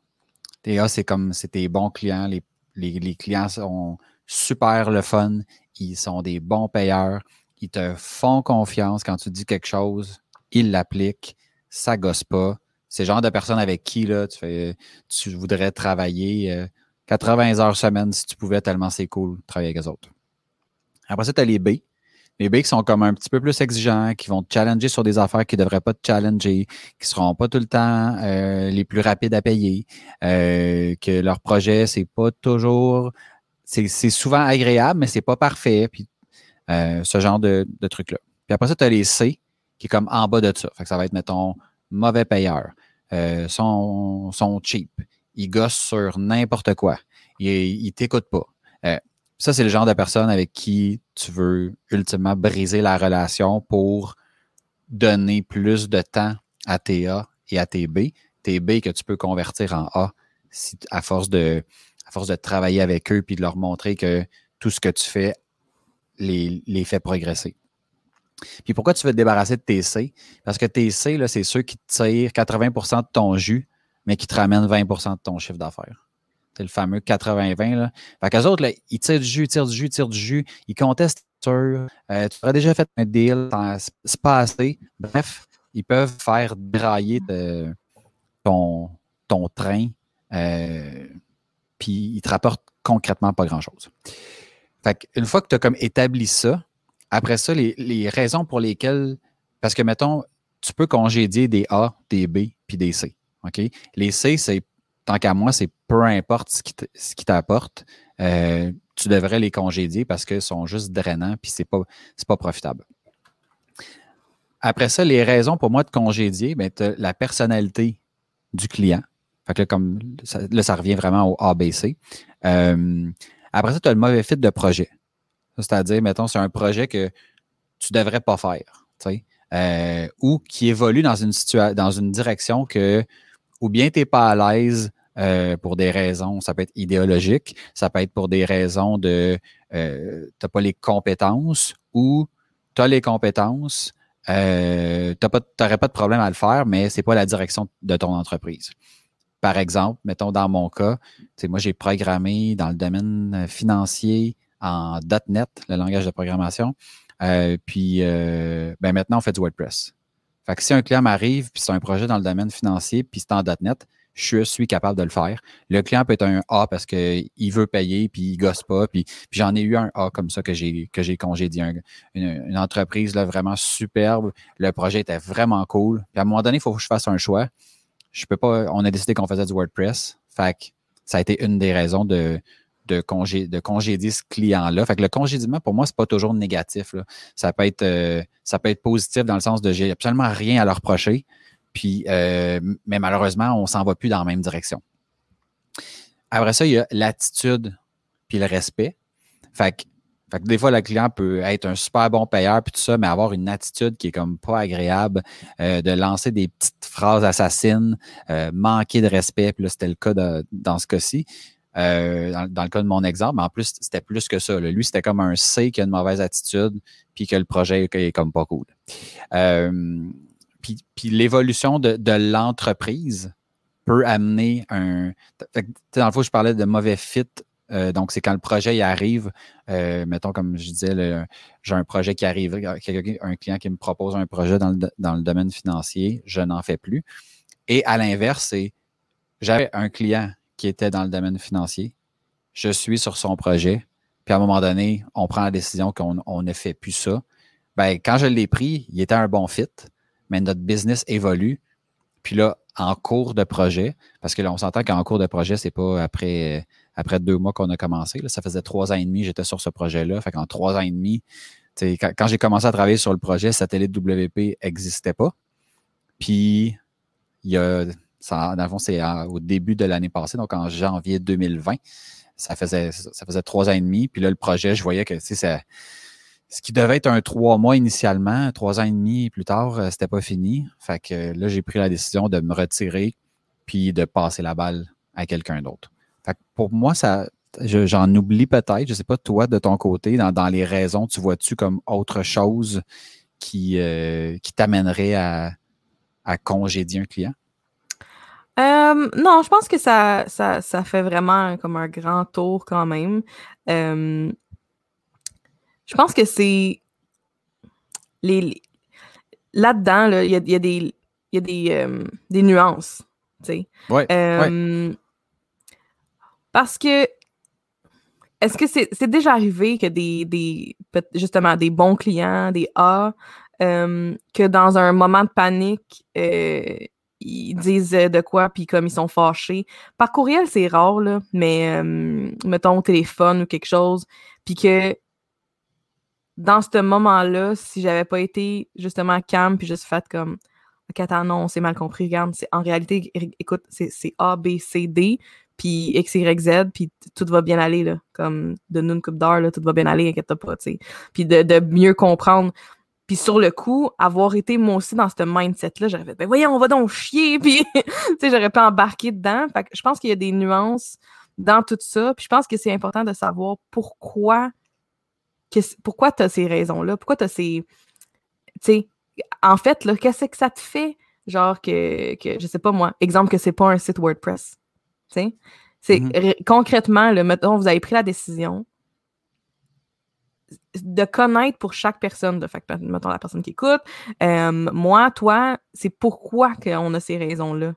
S1: Des A, c'est comme, c'est tes bons clients. Les, les, clients sont super le fun. Ils sont des bons payeurs. Ils te font confiance quand tu dis quelque chose. Ils l'appliquent. Ça gosse pas. C'est le genre de personnes avec qui là, tu, fais, tu voudrais travailler. Euh, 80 heures semaine si tu pouvais, tellement c'est cool de travailler avec les autres. Après ça, tu as les B. Les B qui sont comme un petit peu plus exigeants, qui vont te challenger sur des affaires qui ne devraient pas te challenger, qui ne seront pas tout le temps euh, les plus rapides à payer, euh, que leur projet, c'est pas toujours. C'est souvent agréable, mais c'est pas parfait. Puis euh, ce genre de, de trucs-là. Puis après ça, tu as les C, qui est comme en bas de ça. Fait que ça va être, mettons, mauvais payeur, euh, sont, cheap, ils gossent sur n'importe quoi, ils, ne t'écoutent pas. Euh, ça, c'est le genre de personne avec qui tu veux ultimement briser la relation pour donner plus de temps à tes A et à tes B. Tes B que tu peux convertir en A si, à, force de, force de travailler avec eux puis de leur montrer que tout ce que tu fais les, fait progresser. Puis pourquoi tu veux te débarrasser de tes C? Parce que tes C, c'est ceux qui tirent 80 de ton jus, mais qui te ramènent 20 de ton chiffre d'affaires. C'est le fameux 80-20. Là. Fait qu'eux autres, là, ils tirent du jus, ils tirent du jus, ils tirent du jus, ils contestent. Euh, tu aurais déjà fait un deal, c'est pas assez. Bref, ils peuvent faire dérailler ton, ton train, euh, puis ils te rapportent concrètement pas grand-chose. Qu'une fois que tu as comme établi ça, après ça, les, raisons pour lesquelles, parce que mettons, tu peux congédier des A, des B, puis des C. Les C, c'est, tant qu'à moi, c'est peu importe ce qui t'apporte, euh, tu devrais les congédier parce qu'ils sont juste drainants, puis c'est pas, pas profitable. Après ça, les raisons pour moi de congédier, ben, la personnalité du client. Fait que là, comme, ça, revient vraiment au ABC. Euh, après ça, tu as le mauvais fit de projet. C'est-à-dire, mettons, c'est un projet que tu ne devrais pas faire, euh, ou qui évolue dans une, dans une direction que, ou bien tu n'es pas à l'aise euh, pour des raisons, ça peut être idéologique, ça peut être pour des raisons de euh, tu n'as pas les compétences, ou tu as les compétences, euh, tu n'aurais pas de problème à le faire, mais ce n'est pas la direction de ton entreprise. Par exemple, mettons dans mon cas, moi j'ai programmé dans le domaine financier, en .NET, le langage de programmation. Euh, puis euh, ben maintenant, on fait du WordPress. Fait que si un client m'arrive, puis c'est un projet dans le domaine financier, puis c'est en .NET, je suis capable de le faire. Le client peut être un A parce qu'il veut payer, puis il gosse pas. Puis, j'en ai eu un A comme ça que j'ai que congédié. une, entreprise là, vraiment superbe. Le projet était vraiment cool. Puis à un moment donné, il faut que je fasse un choix. Je peux pas. On a décidé qu'on faisait du WordPress. Fait que ça a été une des raisons de, de, congé, de congédier ce client-là. Fait que le congédiement, pour moi, c'est pas toujours négatif. Ça, peut être, euh, ça peut être positif dans le sens de j'ai absolument rien à leur reprocher. Puis, euh, mais malheureusement, on s'en va plus dans la même direction. Après ça, il y a l'attitude puis le respect. Fait que, des fois, le client peut être un super bon payeur puis tout ça, mais avoir une attitude qui est comme pas agréable, euh, de lancer des petites phrases assassines, manquer de respect. Puis là, c'était le cas dans ce cas-ci. Euh, dans, le cas de mon exemple, mais en plus, c'était plus que ça. Lui, c'était comme un C qui a une mauvaise attitude, puis que le projet est comme pas cool. Euh, puis, l'évolution de, l'entreprise peut amener un. Dans le fond, je parlais de mauvais fit. Euh, donc, c'est quand le projet y arrive, mettons comme je disais, j'ai un projet qui arrive, un client qui me propose un projet dans le, dans le domaine financier, je n'en fais plus. Et à l'inverse, c'est j'avais un client qui était dans le domaine financier. Je suis sur son projet. Puis à un moment donné, on prend la décision qu'on ne fait plus ça. Ben, quand je l'ai pris, il était un bon fit, mais notre business évolue. Puis là, en cours de projet, parce que là, on s'entend qu'en cours de projet, c'est pas après, après deux mois qu'on a commencé. ça faisait trois ans et demi, j'étais sur ce projet-là. Fait qu'en trois ans et demi, quand, quand j'ai commencé à travailler sur le projet, Satellite WP n'existait pas. Puis, il y a ça, dans le fond, c'est au début de l'année passée, donc en janvier 2020. Ça faisait, ça faisait trois ans et demi. Puis là, le projet, je voyais que ça, ce qui devait être un trois mois initialement, trois ans et demi plus tard, euh, c'était pas fini. Fait que là, j'ai pris la décision de me retirer puis de passer la balle à quelqu'un d'autre. Fait que pour moi, ça, j'en oublie peut-être. Je sais pas, toi, de ton côté, dans, les raisons, tu vois-tu comme autre chose qui, euh, qui t'amènerait à, à congédier un client?
S2: Euh, non, je pense que ça, ça, ça, fait vraiment comme un grand tour quand même. Euh, je pense que c'est. Les, Là-dedans, il y, a, y, a, des, y a des, euh, des nuances.
S1: Tu sais.
S2: Parce que. Est-ce que c'est déjà arrivé que des, des. Justement, des bons clients, des A, que dans un moment de panique, ils disent de quoi, puis comme ils sont fâchés? Par courriel, c'est rare, là, mais mettons au téléphone ou quelque chose, puis que dans ce moment-là, si j'avais pas été justement calme puis juste fait comme OK, attends, non, c'est mal compris, regarde, c'est en réalité, écoute, c'est A, B, C, D, puis X, Y, Z, puis tout va bien aller, là. Comme de nous une coupe d'heure, là, tout va bien aller, inquiète pas, tu sais. Puis de, mieux comprendre. Puis sur le coup, avoir été moi aussi dans ce mindset-là, j'aurais fait, ben voyons, on va donc chier, puis tu sais, j'aurais pas embarqué dedans. Fait que je pense qu'il y a des nuances dans tout ça, puis je pense que c'est important de savoir pourquoi pourquoi tu as ces raisons-là? Pourquoi tu as ces. Tu sais, en fait, qu'est-ce que ça te fait? Genre que, que, je sais pas moi, exemple que c'est pas un site WordPress. Tu sais? C'est mm-hmm. concrètement, le, mettons, vous avez pris la décision de connaître pour chaque personne, de fait, mettons la personne qui écoute, euh, moi, toi, c'est pourquoi qu'on a ces raisons-là.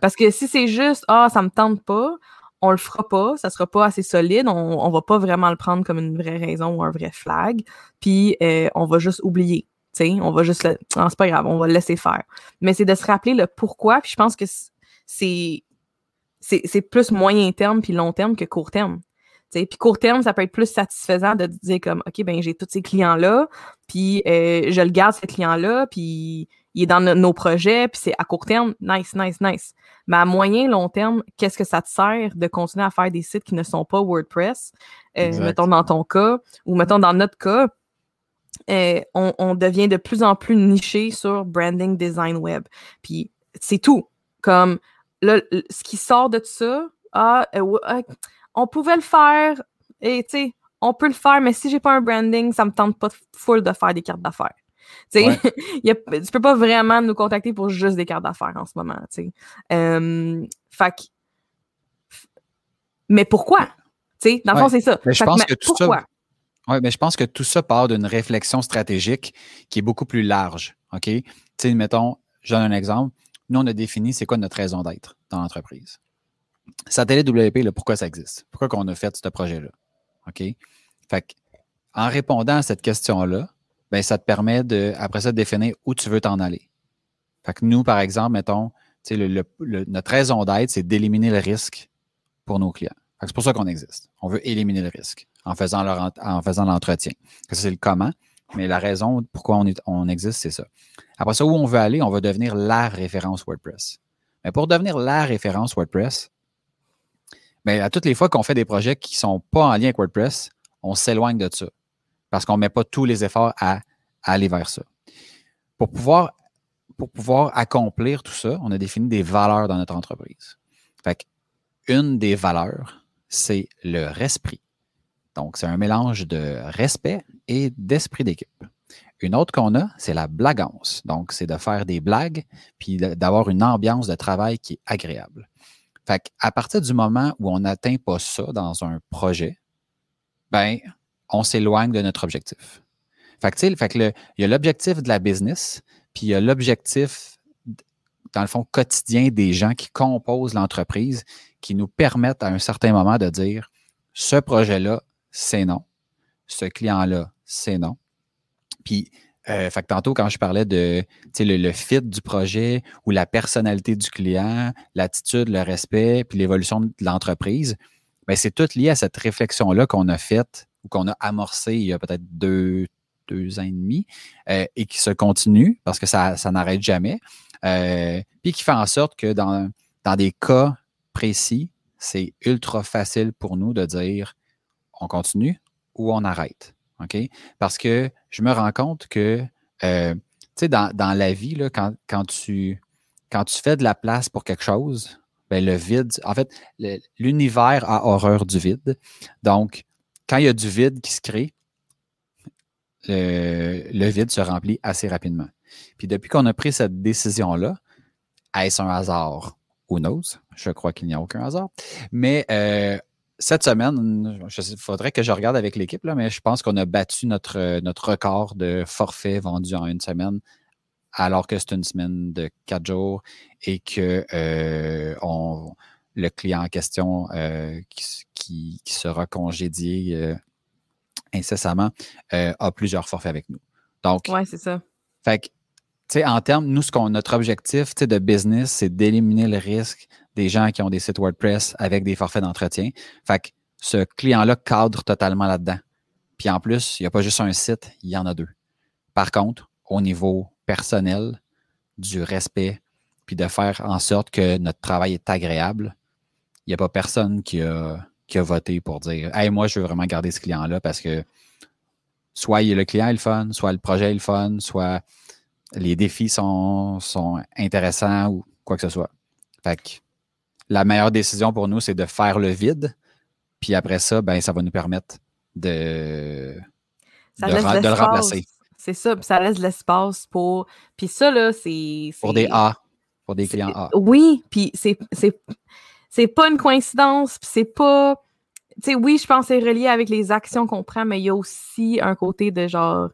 S2: Parce que si c'est juste Ah, ça me tente pas, on le fera pas, ça sera pas assez solide, on, on va pas vraiment le prendre comme une vraie raison ou un vrai flag, puis euh, on va juste oublier. sais, on va juste le. Non, c'est pas grave, on va le laisser faire. Mais c'est de se rappeler le pourquoi, puis je pense que c'est. C'est plus moyen terme puis long terme que court terme. Puis court terme, ça peut être plus satisfaisant de dire comme OK, ben j'ai tous ces clients-là, puis euh, je le garde, ce client-là, puis il est dans nos projets, puis c'est à court terme, nice, nice, nice. Mais à moyen, long terme, qu'est-ce que ça te sert de continuer à faire des sites qui ne sont pas WordPress? Euh, mettons dans ton cas, ou mettons dans notre cas, euh, on, devient de plus en plus niché sur branding design web. Puis c'est tout. Comme là, ce qui sort de ça, ah, euh, on pouvait le faire, et tu sais, on peut le faire, mais si j'ai pas un branding, ça me tente pas full de faire des cartes d'affaires. Tu ouais. tu peux pas vraiment nous contacter pour juste des cartes d'affaires en ce moment. Euh, fait mais pourquoi? dans le fond, c'est ça.
S1: Mais je pense que, tout ça. mais je pense que tout ça part d'une réflexion stratégique qui est beaucoup plus large. OK? Tu sais, mettons, je donne un exemple. Nous, on a défini c'est quoi notre raison d'être dans l'entreprise. Satellite WP, là, pourquoi ça existe? Pourquoi qu'on a fait ce projet-là? OK? Fait en répondant à cette question-là, ben, ça te permet de, après ça, de définir où tu veux t'en aller. Fait que nous, par exemple, mettons, le, notre raison d'être, c'est d'éliminer le risque pour nos clients. C'est pour ça qu'on existe. On veut éliminer le risque en faisant leur, en faisant l'entretien. C'est le comment, mais la raison pourquoi on, on existe, c'est ça. Après ça, où on veut aller, on va devenir la référence WordPress. Mais pour devenir la référence WordPress, mais à toutes les fois qu'on fait des projets qui ne sont pas en lien avec WordPress, on s'éloigne de ça parce qu'on ne met pas tous les efforts à, aller vers ça. Pour pouvoir, pour pouvoir accomplir tout ça, on a défini des valeurs dans notre entreprise. Fait une des valeurs, c'est le respect. Donc, c'est un mélange de respect et d'esprit d'équipe. Une autre qu'on a, c'est la blagance. Donc, c'est de faire des blagues puis d'avoir une ambiance de travail qui est agréable. Fait à partir du moment où on n'atteint pas ça dans un projet, ben, on s'éloigne de notre objectif. Fait que, fait que il y a l'objectif de la business, puis il y a l'objectif, dans le fond, quotidien des gens qui composent l'entreprise, qui nous permettent à un certain moment de dire ce projet-là, c'est non. Ce client-là, c'est non. Puis, euh, que tantôt, quand je parlais de le, le fit du projet ou la personnalité du client, l'attitude, le respect, puis l'évolution de l'entreprise, ben, c'est tout lié à cette réflexion-là qu'on a faite ou qu'on a amorcé il y a peut-être deux, deux ans et demi euh, et qui se continue parce que ça, ça n'arrête jamais. Euh, puis qui fait en sorte que dans, dans des cas précis, c'est ultra facile pour nous de dire on continue ou on arrête. OK? Parce que je me rends compte que, euh, tu sais, dans, dans, la vie, là, quand, quand, tu, quand tu fais de la place pour quelque chose, ben, le vide, en fait, l'univers a horreur du vide. Donc, quand il y a du vide qui se crée, le, vide se remplit assez rapidement. Puis depuis qu'on a pris cette décision-là, est-ce un hasard? Who knows? Je crois qu'il n'y a aucun hasard. Mais euh, cette semaine, il faudrait que je regarde avec l'équipe, mais je pense qu'on a battu notre, notre record de forfaits vendus en une semaine, alors que c'est une semaine de quatre jours et que euh, on, le client en question euh, qui, sera congédié euh, incessamment euh, a plusieurs forfaits avec nous. Donc,
S2: ouais, c'est ça.
S1: Fait que, tu sais, en termes, nous, ce qu'on, notre objectif de business, c'est d'éliminer le risque des gens qui ont des sites WordPress avec des forfaits d'entretien. Fait que ce client-là cadre totalement là-dedans. Puis en plus, il n'y a pas juste un site, il y en a deux. Par contre, au niveau personnel, du respect, puis de faire en sorte que notre travail est agréable, il n'y a pas personne qui a, qui a voté pour dire Hey, moi, je veux vraiment garder ce client-là parce que soit le client est le fun, soit le projet est le fun, soit les défis sont, sont intéressants ou quoi que ce soit. Fait que la meilleure décision pour nous, c'est de faire le vide. Puis après ça, ben, ça va nous permettre de, de, le remplacer.
S2: C'est ça, puis ça laisse l'espace pour. Puis ça, là, c'est.
S1: Pour des A, pour des clients A.
S2: Oui, puis c'est c'est pas une coïncidence, puis c'est pas. Tu sais, oui, je pense que c'est relié avec les actions qu'on prend, mais il y a aussi un côté de genre.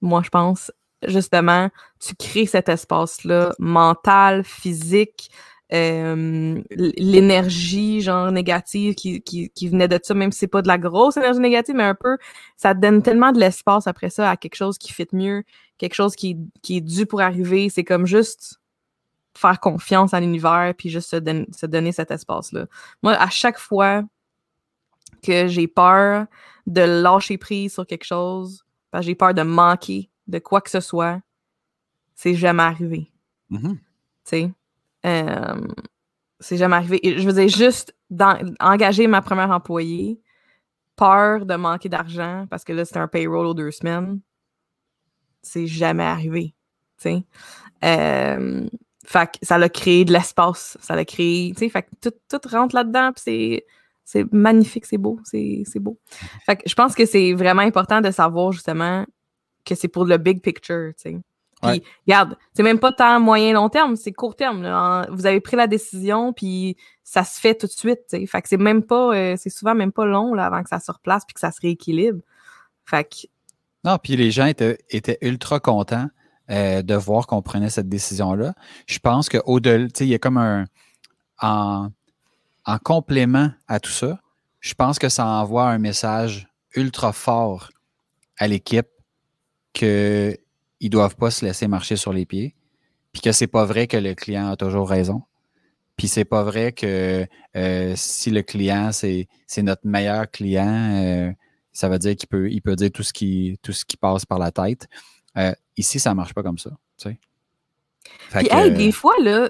S2: Moi, je pense, justement, tu crées cet espace-là mental, physique, euh, l'énergie genre négative qui, qui, venait de ça, même si c'est pas de la grosse énergie négative, mais un peu, ça donne tellement de l'espace après ça à quelque chose qui fit mieux, quelque chose qui est dû pour arriver. C'est comme juste faire confiance à l'univers puis juste se, donner cet espace-là. Moi, à chaque fois que j'ai peur de lâcher prise sur quelque chose, j'ai peur de manquer de quoi que ce soit, c'est jamais arrivé.
S1: Mm-hmm. Tu
S2: sais? Euh, c'est jamais arrivé. je veux dire, juste engager ma première employée, peur de manquer d'argent parce que là, c'était un payroll aux deux semaines, c'est jamais arrivé. Tu sais? Euh, fait que ça l'a créé de l'espace. Ça l'a créé, tu sais, fait que tout, rentre là-dedans, puis c'est, magnifique, c'est beau, c'est, beau. Fait que je pense que c'est vraiment important de savoir justement que c'est pour le big picture, tu sais. Puis, regarde, c'est même pas tant moyen long terme, c'est court terme. Vous avez pris la décision, puis ça se fait tout de suite, tu sais. Fait que c'est même pas, euh, c'est souvent même pas long là, avant que ça se replace puis que ça se rééquilibre. Fait que...
S1: Non, puis les gens étaient, étaient ultra contents euh, de voir qu'on prenait cette décision-là. Je pense qu'au-delà, il y a comme un. En, en, complément à tout ça, je pense que ça envoie un message ultra fort à l'équipe qu'ils ne doivent pas se laisser marcher sur les pieds, puis que c'est pas vrai que le client a toujours raison. Puis c'est pas vrai que euh, si le client, c'est notre meilleur client, euh, ça veut dire qu'il peut, il peut dire tout ce, qui, tout ce qui passe par la tête. Euh, ici, ça ne marche pas comme ça. Tu sais.
S2: Puis, des fois, là,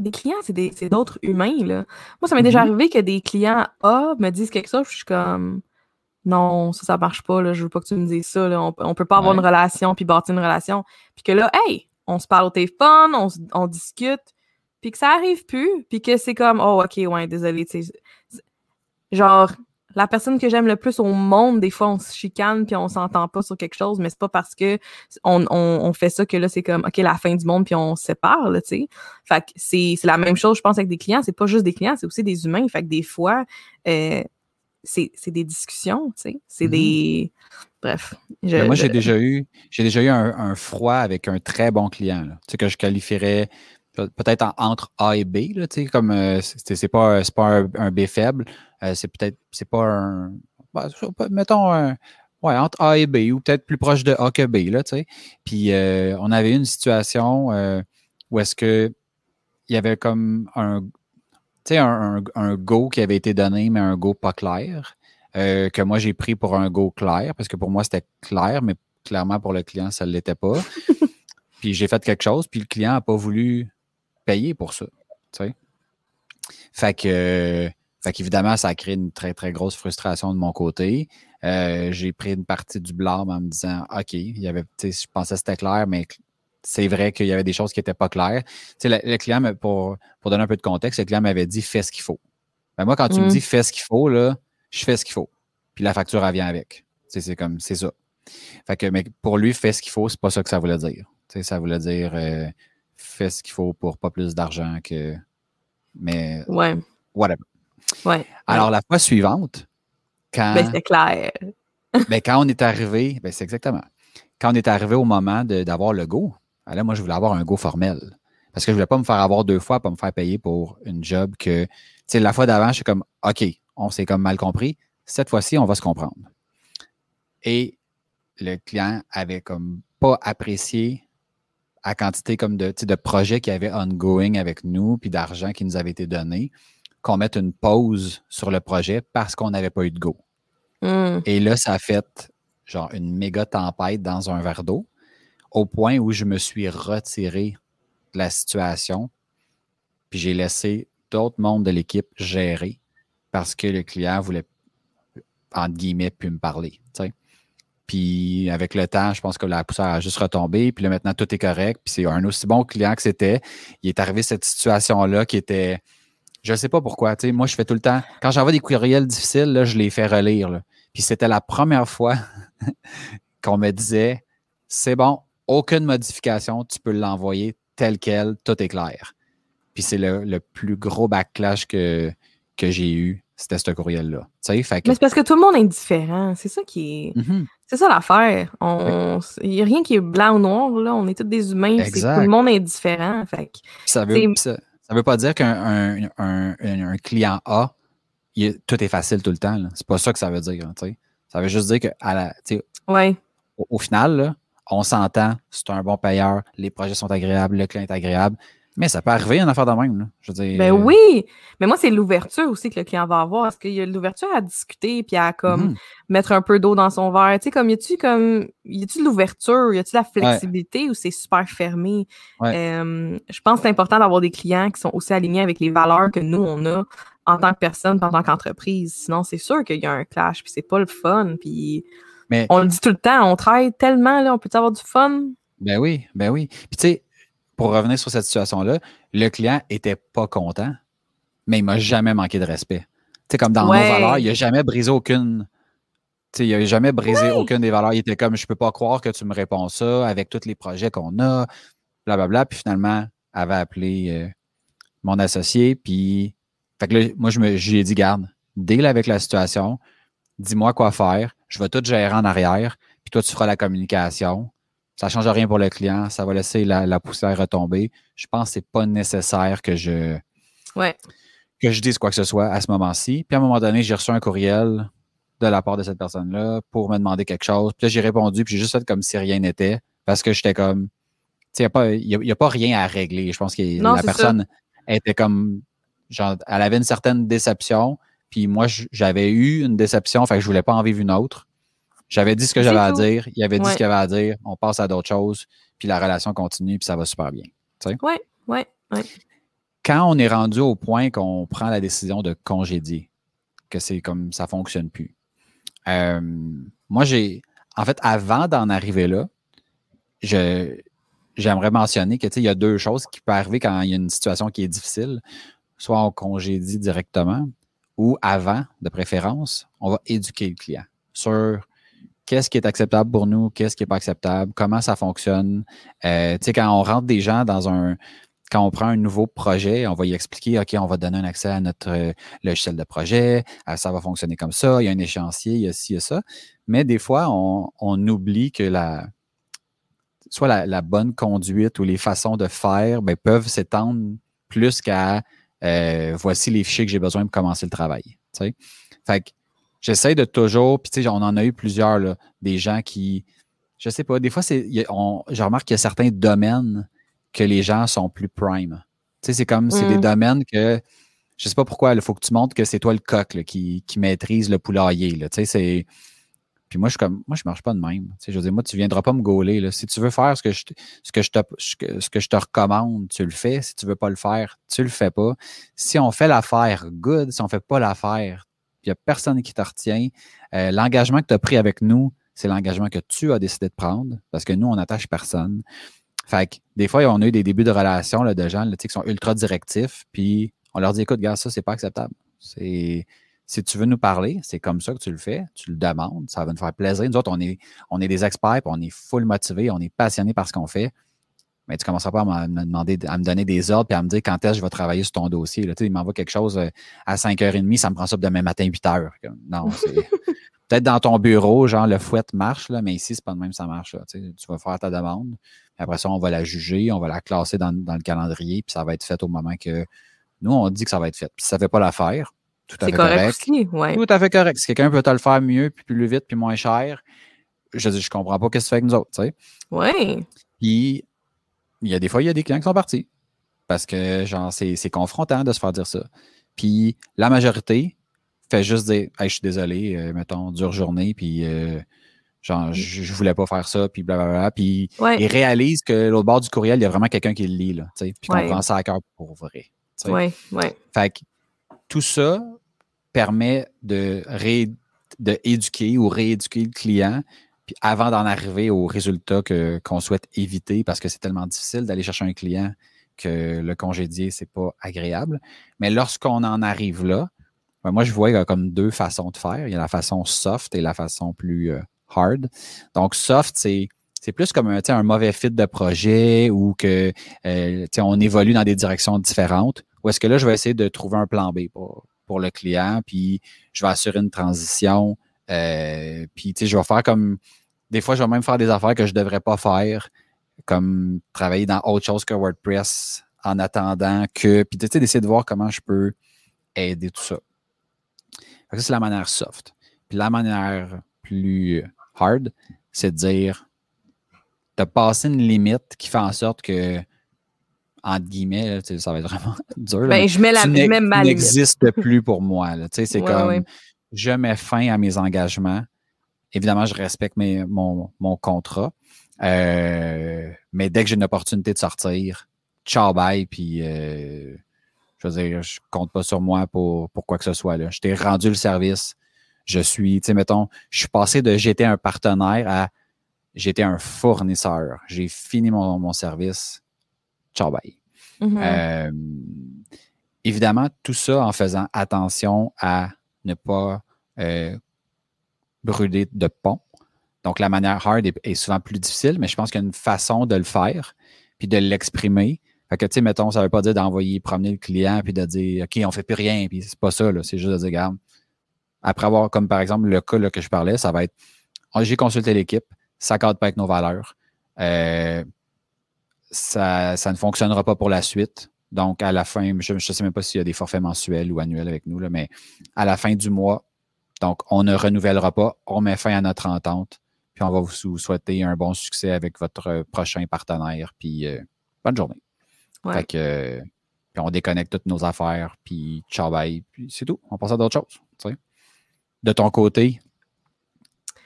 S2: des clients, c'est d'autres humains. Là. Moi, ça m'est déjà mm-hmm. arrivé que des clients A me disent quelque chose, je suis comme non, ça, ça marche pas, là, je veux pas que tu me dises ça. Là. On, ne peut pas avoir une relation puis bâtir une relation. Puis que là, hey, on se parle au téléphone, on, on discute, puis que ça arrive plus, puis que c'est comme, oh, ok, ouais, désolé, tu sais. Genre, la personne que j'aime le plus au monde, des fois, on se chicane puis on s'entend pas sur quelque chose, mais c'est pas parce que on, fait ça que là, c'est comme, OK, la fin du monde puis on se sépare, tu sais. Fait que c'est la même chose, je pense, avec des clients. C'est pas juste des clients, c'est aussi des humains. Fait que des fois, euh, c'est des discussions, tu sais. C'est mm-hmm. des... Bref.
S1: Moi, j'ai déjà eu, j'ai déjà eu un, froid avec un très bon client, tu sais, que je qualifierais peut-être entre A et B, là, comme euh, c'est pas, pas un, B faible, euh, c'est peut-être c'est pas un. Ben, mettons un. Ouais, entre A et B, ou peut-être plus proche de A que B, là, tu sais. Puis euh, on avait une situation où est-ce que il y avait comme un, un, un, go qui avait été donné, mais un go pas clair, que moi j'ai pris pour un go clair, parce que pour moi c'était clair, mais clairement pour le client, ça ne l'était pas. puis j'ai fait quelque chose, puis le client n'a pas voulu payer pour ça. Tu sais. Fait que, fait qu'évidemment, ça a créé une très, très grosse frustration de mon côté. Euh, j'ai pris une partie du blâme en me disant OK, il y avait, je pensais que c'était clair, mais c'est vrai qu'il y avait des choses qui n'étaient pas claires. Sais, le, client, pour, pour donner un peu de contexte, le client m'avait dit fais ce qu'il faut. Ben moi, quand tu me mm. dis fais ce qu'il faut, là, je fais ce qu'il faut. Puis la facture, elle vient avec. c'est comme, c'est ça. Fait que, mais pour lui, fais ce qu'il faut, c'est pas ça que ça voulait dire. Ça voulait dire euh, fais ce qu'il faut pour pas plus d'argent que. Mais.
S2: Ouais.
S1: Whatever.
S2: Ouais.
S1: Alors, la fois suivante, quand.
S2: Ben, c'est clair.
S1: ben, quand on est arrivé, ben, c'est exactement. Quand on est arrivé au moment d'avoir le go, ben là, moi, je voulais avoir un go formel. Parce que je voulais pas me faire avoir deux fois, pas me faire payer pour une job que. Tu sais, la fois d'avant, je suis comme, OK, on s'est comme mal compris. Cette fois-ci, on va se comprendre. Et le client avait comme pas apprécié à quantité comme de, de projets qui avaient ongoing avec nous, puis d'argent qui nous avait été donné, qu'on mette une pause sur le projet parce qu'on n'avait pas eu de go.
S2: Hmm.
S1: Et là, ça a fait genre une méga tempête dans un verre d'eau, au point où je me suis retiré de la situation, puis j'ai laissé d'autres membres de l'équipe gérer parce que le client voulait, entre guillemets, plus me parler. tu sais. Puis avec le temps, je pense que la poussière a juste retombé. Puis là, maintenant, tout est correct. Puis c'est un aussi bon client que c'était. Il est arrivé cette situation-là qui était. Je ne sais pas pourquoi. Tu sais, moi, je fais tout le temps. Quand j'envoie des courriels difficiles, là, je les fais relire. là. Puis c'était la première fois qu'on me disait c'est bon, aucune modification, tu peux l'envoyer tel quel, tout est clair. Puis c'est le, le plus gros backlash que, que j'ai eu, c'était ce courriel-là.
S2: Mais c'est parce que tout le monde est différent. C'est ça qui est.
S1: Mhm.
S2: C'est ça l'affaire. On... Il n'y a rien qui est blanc ou noir, là. On est tous des humains.
S1: Exact.
S2: Tout le monde est différent. Fait que-
S1: Ça veut,
S2: C'est-
S1: ça, ça veut pas dire qu'un un, un- un- client A, il tout est facile tout le temps. C'est pas ça que ça veut dire. Ça veut juste dire qu'au
S2: Ouais.
S1: au, au final, là, on s'entend, c'est un bon payeur, les projets sont agréables, le client est agréable, mais ça peut arriver une affaire de même. là. Je veux dire,
S2: Ben
S1: euh,
S2: oui. Mais moi, c'est l'ouverture aussi que le client va avoir. Est-ce qu'il y a l'ouverture à discuter puis à comme
S1: mhm.
S2: mettre un peu d'eau dans son verre? Tu sais, comme y a-tu comme y a-tu de l'ouverture? Y a-tu de la flexibilité ou c'est super fermé?
S1: Ouais.
S2: Euh, je pense que c'est important d'avoir des clients qui sont aussi alignés avec les valeurs que nous, on a en tant que personne, en tant qu'entreprise. Sinon, c'est sûr qu'il y a un clash, puis c'est pas le fun. Puis
S1: Mais-
S2: on le dit tout le temps, on travaille tellement, là, on peut avoir du fun?
S1: Ben oui, ben oui. Puis tu sais, pour revenir sur cette situation-là, le client était pas content, mais il m'a jamais manqué de respect. Tu comme dans
S2: Ouais.
S1: nos valeurs, il a jamais brisé aucune. Tu sais, il a jamais brisé aucune des valeurs. Il était comme, je peux pas croire que tu me réponds ça avec tous les projets qu'on a, blablabla. Puis finalement, avait appelé euh, mon associé, puis fait que là, moi, je me, j'ai dit, garde, deal avec la situation, dis-moi quoi faire, je vais tout gérer en arrière, puis toi, tu feras la communication. Ça ne change rien pour le client, ça va laisser la, la poussière retomber. Je pense que ce n'est pas nécessaire que je,
S2: Ouais.
S1: que je dise quoi que ce soit à ce moment-ci. Puis à un moment donné, j'ai reçu un courriel de la part de cette personne-là pour me demander quelque chose. Puis là, j'ai répondu, puis j'ai juste fait comme si rien n'était, parce que j'étais comme, il n'y a, a pas rien à régler. Je pense que
S2: Non,
S1: la personne était comme, genre, elle avait une certaine déception, puis moi, j'avais eu une déception, fait que je voulais pas en vivre une autre. J'avais dit ce que j'avais à dire, il avait dit
S2: Ouais.
S1: ce qu'il avait à dire, on passe à d'autres choses, puis la relation continue, puis ça va super bien.
S2: Ouais, ouais, ouais.
S1: Quand on est rendu au point qu'on prend la décision de congédier, que c'est comme ça fonctionne plus. euh, moi, j'ai, en fait, avant d'en arriver là, je, j'aimerais mentionner que, il y a deux choses qui peuvent arriver quand il y a une situation qui est difficile. Soit on congédie directement ou avant, de préférence, on va éduquer le client sur qu'est-ce qui est acceptable pour nous, qu'est-ce qui n'est pas acceptable, comment ça fonctionne. Euh, tu sais, quand on rentre des gens dans un. Quand on prend un nouveau projet, on va y expliquer, OK, on va donner un accès à notre euh, logiciel de projet, ça va fonctionner comme ça, il y a un échéancier, il y a ci, il y a ça. Mais des fois, on, oublie que la, soit la, la bonne conduite ou les façons de faire ben, peuvent s'étendre plus qu'à euh, voici les fichiers que j'ai besoin pour commencer le travail. tu sais. Fait que j'essaie de toujours, puis tu sais, on en a eu plusieurs, là, des gens qui, je sais pas, des fois, c'est, je remarque qu'il y a certains domaines que les gens sont plus prime. Tu sais, c'est comme, c'est des
S2: Mm.
S1: domaines que, je sais pas pourquoi, il faut que tu montres que c'est toi le coq là, qui, qui maîtrise le poulailler. Là, tu sais, c'est... Puis moi, je suis comme, moi, je marche pas de même. Tu sais, je veux dire, moi, tu viendras pas me gauler. Là. Si tu veux faire ce que, je, te- ce, que je te, ce que je te recommande, tu le fais. Si tu veux pas le faire, tu le fais pas. Si on fait l'affaire, good. Si on fait pas l'affaire, il n'y a personne qui te retient. Euh, l'engagement que tu as pris avec nous, c'est l'engagement que tu as décidé de prendre parce que nous, on n'attache personne. Fait que des fois, on a eu des débuts de relations de gens qui sont ultra directifs, puis on leur dit écoute, gars, ça, c'est pas acceptable. Si tu veux nous parler, c'est comme ça que tu le fais, tu le demandes, ça va nous faire plaisir. Nous autres, on est, on est des experts, on est full motivés, on est passionnés par ce qu'on fait. Mais tu ne commenceras pas à me demander, à me donner des ordres puis à me dire quand est-ce que je vais travailler sur ton dossier. Là. Il m'envoie quelque chose euh, à 5h30, ça me prend ça demain matin 8h. Comme, Non, c'est peut-être dans ton bureau, genre le fouet marche, là, mais ici, c'est pas de même que ça marche. Là. Tu, vas faire ta demande. Puis après ça, on va la juger, on va la classer dans, dans le calendrier, puis ça va être fait au moment que nous, on dit que ça va être fait. Puis si ça ne fait pas l'affaire, tout à fait
S2: correct,
S1: correct.
S2: aussi, ouais.
S1: Tout à fait correct. Si quelqu'un peut te le faire mieux, puis plus vite, puis moins cher, je dis, je comprends pas qu'est-ce que tu fais avec nous autres.
S2: Ouais.
S1: Puis, il y a des fois, il y a des clients qui sont partis. Parce que, genre, c'est confrontant de se faire dire ça. Puis, la majorité fait juste dire hey, je suis désolé, euh, mettons, dure journée, puis euh, genre,
S2: Mm.
S1: je, je voulais pas faire ça, puis blablabla. Puis
S2: Ouais.
S1: il réalise que l'autre bord du courriel, il y a vraiment quelqu'un qui le lit, là, puis qu'on
S2: Ouais.
S1: prend ça à cœur pour vrai.
S2: Ouais, ouais.
S1: Fait que tout ça permet de, ré, de éduquer ou rééduquer le client puis avant d'en arriver au résultat que, qu'on souhaite éviter parce que c'est tellement difficile d'aller chercher un client que le congédier, c'est pas agréable. Mais lorsqu'on en arrive là, ben moi, je vois qu'il y a comme deux façons de faire. Il y a la façon soft et la façon plus euh, hard. Donc, soft, c'est c'est plus comme un, un mauvais fit de projet ou que euh, on évolue dans des directions différentes. Ou est-ce que là, je vais essayer de trouver un plan B pour, pour le client, puis je vais assurer une transition. Euh, puis, tu sais, je vais faire comme. Des fois, je vais même faire des affaires que je ne devrais pas faire, comme travailler dans autre chose que WordPress en attendant que. Puis, tu sais, d'essayer de voir comment je peux aider tout ça. Ça, c'est la manière soft. Puis la manière plus hard, c'est de dire de passer une limite qui fait en sorte que, entre guillemets, là, tu ça va être vraiment dur. là,
S2: Ben, je mets, la,
S1: tu
S2: je
S1: n'ex-
S2: mets ma
S1: tu
S2: limite.
S1: n'existes plus pour moi. Tu c'est
S2: Ouais,
S1: comme
S2: ouais.
S1: Je mets fin à mes engagements. Évidemment, je respecte mes, mon, mon contrat. Euh, mais dès que j'ai une opportunité de sortir, ciao bye, puis euh, je veux dire, je compte pas sur moi pour, pour quoi que ce soit. Là. Je t'ai rendu le service. Je suis, tu sais, mettons, je suis passé de j'étais un partenaire à j'étais un fournisseur. J'ai fini mon, mon service. Ciao bye.
S2: Mhm.
S1: Euh, évidemment, tout ça en faisant attention à ne pas euh, brûler de pont. Donc, la manière hard est, souvent plus difficile, mais je pense qu'il y a une façon de le faire puis de l'exprimer. Fait que, tu sais, mettons, ça ne veut pas dire d'envoyer promener le client puis de dire, OK, on fait plus rien, puis c'est pas ça. C'est juste de dire, regarde, après avoir, comme par exemple, le cas que je parlais, ça va être, Ah, j'ai consulté l'équipe, ça ne cadre pas avec nos valeurs. Euh, ça ne fonctionnera pas pour la suite. Donc, à la fin, je ne sais même pas s'il y a des forfaits mensuels ou annuels avec nous, là, mais à la fin du mois, donc, on ne renouvellera pas, on met fin à notre entente, puis on va vous souhaiter un bon succès avec votre prochain partenaire, puis euh, bonne journée.
S2: Ouais.
S1: Fait que, puis on déconnecte toutes nos affaires, puis ciao bye, puis c'est tout. On passe à d'autres choses. De ton côté,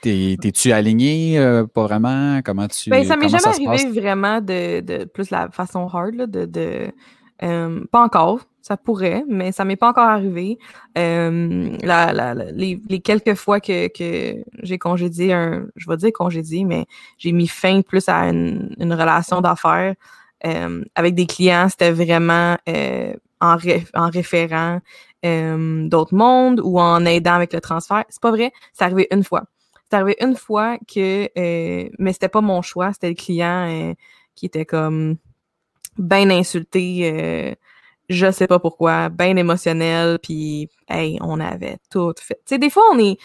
S1: t'es- t'es-tu aligné? euh, pas vraiment? Comment tu.
S2: Ben, ça m'est jamais arrivé vraiment de, de plus la façon hard, là, de, de euh, pas encore, ça pourrait, mais ça m'est pas encore arrivé. Euh, les, quelques fois que, que j'ai congédié un, je vais dire congédié, mais j'ai mis fin plus à une, relation d'affaires euh, avec des clients, c'était vraiment en, en référant d'autres mondes ou en aidant avec le transfert. C'est pas vrai, c'est arrivé une fois. C'est arrivé une fois que, mais c'était pas mon choix, c'était le client qui était comme bien insulté, euh, je sais pas pourquoi, bien émotionnel, puis hey, on avait tout fait. Tu sais, des fois on est,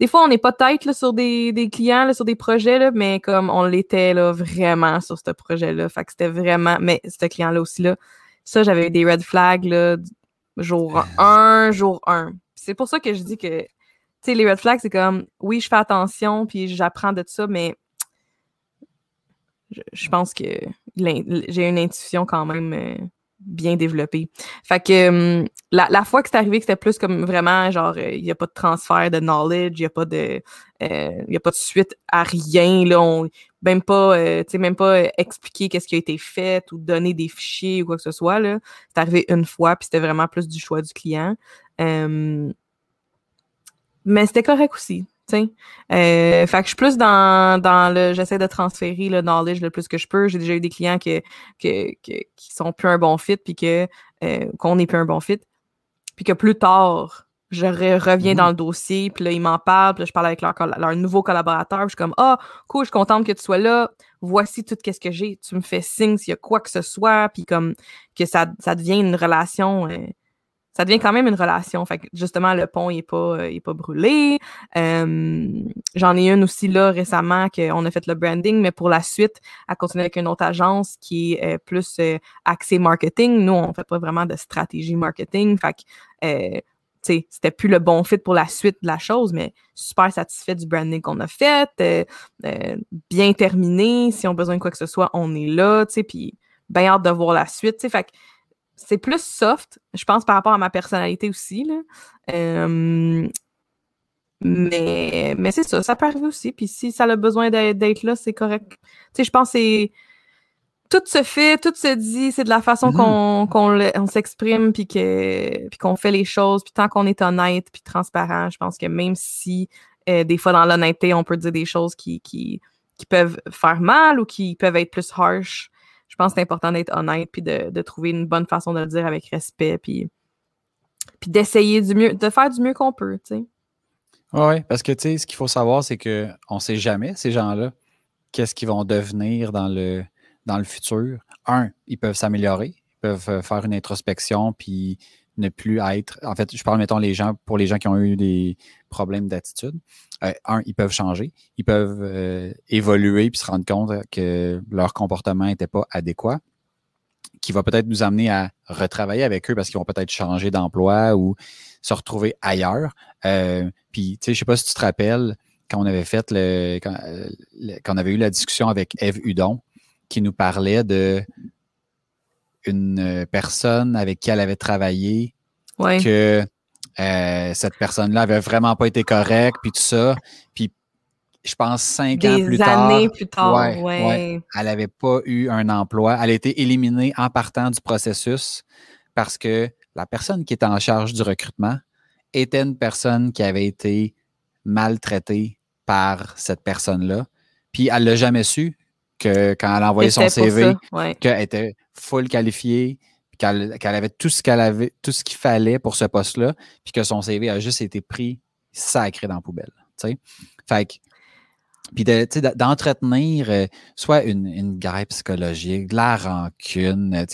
S2: des fois on n'est pas tête là, sur des, des clients, là, sur des projets, là, mais comme on l'était là vraiment sur ce projet-là, fait que c'était vraiment, mais ce client-là aussi là, ça j'avais eu des red flags là, jour 1, jour 1. C'est pour ça que je dis que tu sais, les red flags, c'est comme, oui, je fais attention, puis j'apprends de ça, mais je, pense que j'ai une intuition quand même euh, bien développée. Fait que hum, la, fois que c'est arrivé que c'était plus comme vraiment, genre, euh, il n'y a pas de transfert de knowledge, il n'y a pas de euh, a pas de suite à rien, là, on, même pas, même pas expliquer qu'est-ce qui a été fait ou donner des fichiers ou quoi que ce soit. C'est arrivé une fois, puis c'était vraiment plus du choix du client. Euh, mais c'était correct aussi, Euh, fait que je suis plus dans, dans le... J'essaie de transférer le knowledge le plus que je peux. J'ai déjà eu des clients que, que, que- qui sont plus un bon fit, puis que euh, qu'on n'est plus un bon fit. Puis que plus tard, je re- reviens
S1: Mhm.
S2: dans le dossier, puis là, ils m'en parlent, puis là, je parle avec leur, leur nouveau collaborateur, puis je suis comme « Ah, cool, je suis contente que tu sois là. Voici tout ce que j'ai. Tu me fais signe s'il y a quoi que ce soit. » Puis comme que ça, ça devient une relation... euh, ça devient quand même une relation. Fait que justement, le pont il est pas, euh, pas brûlé. Euh, J'en ai une aussi là récemment qu'on a fait le branding, mais pour la suite, à continuer avec une autre agence qui est euh, plus euh, axée marketing. Nous, on fait pas vraiment de stratégie marketing. Fait que euh, c'était plus le bon fit pour la suite de la chose, mais super satisfait du branding qu'on a fait, bien terminé. Si on a besoin de quoi que ce soit, on est là, tu sais, puis bien hâte de voir la suite, tu sais. Fait que c'est plus soft, je pense, par rapport à ma personnalité aussi. Là. Euh, mais mais c'est ça, ça peut arriver aussi. Puis si ça a besoin d'être là, c'est correct. Tu sais, je pense que c'est. Tout se fait, tout se dit, c'est de la façon mm-hmm. qu'on s'exprime, puis qu'on fait les choses, puis tant qu'on est honnête, puis transparent, je pense que même si euh, des fois dans l'honnêteté, on peut dire des choses qui, qui, qui, peuvent faire mal ou qui peuvent être plus harsh, je pense que c'est important d'être honnête, puis de, trouver une bonne façon de le dire avec respect, puis, puis d'essayer du mieux, de faire du mieux qu'on peut, tu sais.
S1: Oui, parce que tu sais, ce qu'il faut savoir, c'est qu'on ne sait jamais, ces gens-là, qu'est-ce qu'ils vont devenir dans le, dans le futur. Un, ils peuvent s'améliorer, ils peuvent euh, faire une introspection, puis ne plus être. En fait, je parle, mettons, les gens, pour les gens qui ont eu des problèmes d'attitude. Euh, un, ils peuvent changer, ils peuvent euh, évoluer puis se rendre compte que leur comportement n'était pas adéquat, qui va peut-être nous amener à retravailler avec eux parce qu'ils vont peut-être changer d'emploi ou se retrouver ailleurs. Euh, puis, tu sais, je sais pas si tu te rappelles, quand on avait fait le, quand, on avait eu la discussion avec Eve Hudon, qui nous parlait de une personne avec qui elle avait travaillé, que euh, cette personne-là avait vraiment pas été correcte, puis tout ça. Puis je pense cinq ans plus tard.
S2: années plus tard, ouais,
S1: elle n'avait pas eu un emploi. Elle a été éliminée en partant du processus parce que la personne qui était en charge du recrutement était une personne qui avait été maltraitée par cette personne-là. Puis elle l'a jamais su que quand elle a envoyé son CV, qu'elle était full qualifiée, qu'elle avait tout ce qu'elle avait, tout ce qu'il fallait pour ce poste-là, puis que son CV a juste été pris sacré dans la poubelle. Fait que, puis d'entretenir euh, soit une, une, guerre psychologique, de la rancune,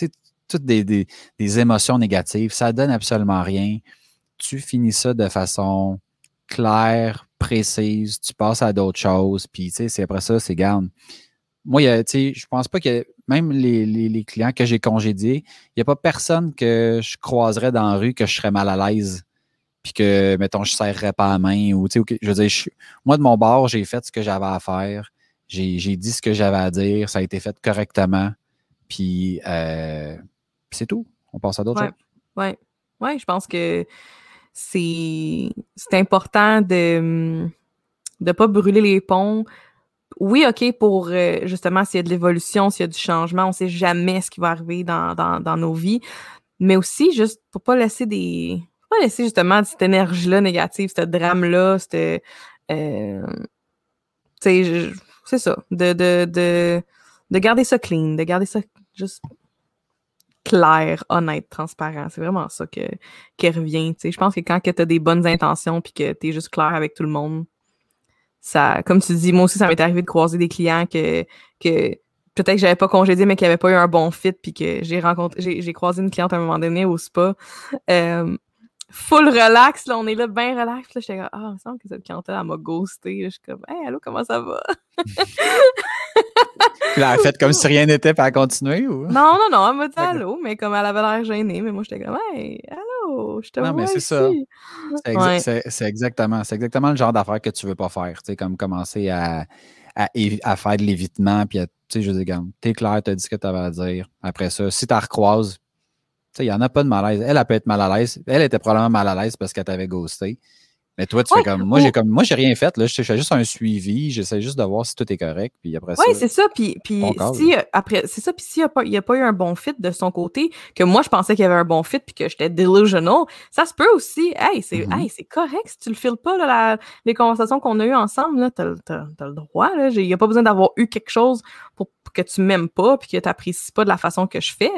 S1: toutes des, des, des, émotions négatives, ça donne absolument rien. Tu finis ça de façon claire, précise, tu passes à d'autres choses, puis c'est après ça, c'est garde moi, je pense pas que même les, clients que j'ai congédiés, il n'y a pas personne que je croiserais dans la rue que je serais mal à l'aise. Puis que, mettons, je ne serrerais pas la main. Ou, je veux dire, moi, de mon bord, j'ai fait ce que j'avais à faire. J'ai dit ce que j'avais à dire. Ça a été fait correctement. Puis, euh, c'est tout. On passe à d'autres
S2: choses. Oui, ouais, je pense que c'est important de ne pas brûler les ponts oui, OK, pour euh, justement s'il y a de l'évolution, s'il y a du changement, on ne sait jamais ce qui va arriver dans, nos vies. Mais aussi, juste pour pas laisser des. pas laisser justement cette énergie-là négative, ce drame-là. Euh, c'est ça. De garder ça clean, de garder ça juste clair, honnête, transparent. C'est vraiment ça que, qui revient. Je pense que quand tu as des bonnes intentions puis que tu es juste clair avec tout le monde, ça, comme tu dis, moi aussi, ça m'est arrivé de croiser des clients que, que peut-être que j'avais pas congédié, mais qui n'avaient pas eu un bon fit, puis que j'ai rencontré, j'ai croisé une cliente à un moment donné au spa. Euh, full relax, là, on est là, bien relax. Là, j'étais comme, ah, il me semble que cette clientèle, elle m'a ghosté. Je suis comme, hey, allô, comment ça va?
S1: elle a fait comme si rien n'était, pour continuer ou?
S2: Non, non, non, elle m'a dit allô, mais comme elle avait l'air gênée, mais moi, j'étais comme, hey, allô, je te vois. Non, mais c'est ça.
S1: C'est exactement, exactement le genre d'affaire que tu veux pas faire. Tu sais, comme commencer à, à, à faire de l'évitement, puis tu sais, je dis, t'es clair, t'as dit ce que t'avais à dire. Après ça, si t'as recroises, il n'y en a pas de malaise. Elle, elle peut être mal à l'aise. Elle était probablement mal à l'aise parce qu'elle t'avait ghosté. Mais toi, tu fais comme. Moi, j'ai comme. Moi, j'ai rien fait. Là. Je fais juste un suivi. J'essaie juste de voir si tout est correct. Puis après
S2: Oui, c'est ça. Puis, puis si euh, après, c'est ça. Puis s'il n'y a, pas eu un bon fit de son côté, que moi, je pensais qu'il y avait un bon fit puis que j'étais delusional, ça se peut aussi. Hey, c'est mm-hmm. correct si tu le files pas, là, les conversations qu'on a eues ensemble, tu as, le droit. Il n'y a pas besoin d'avoir eu quelque chose pour que tu m'aimes pas puis que tu n'apprécies pas de la façon que je fais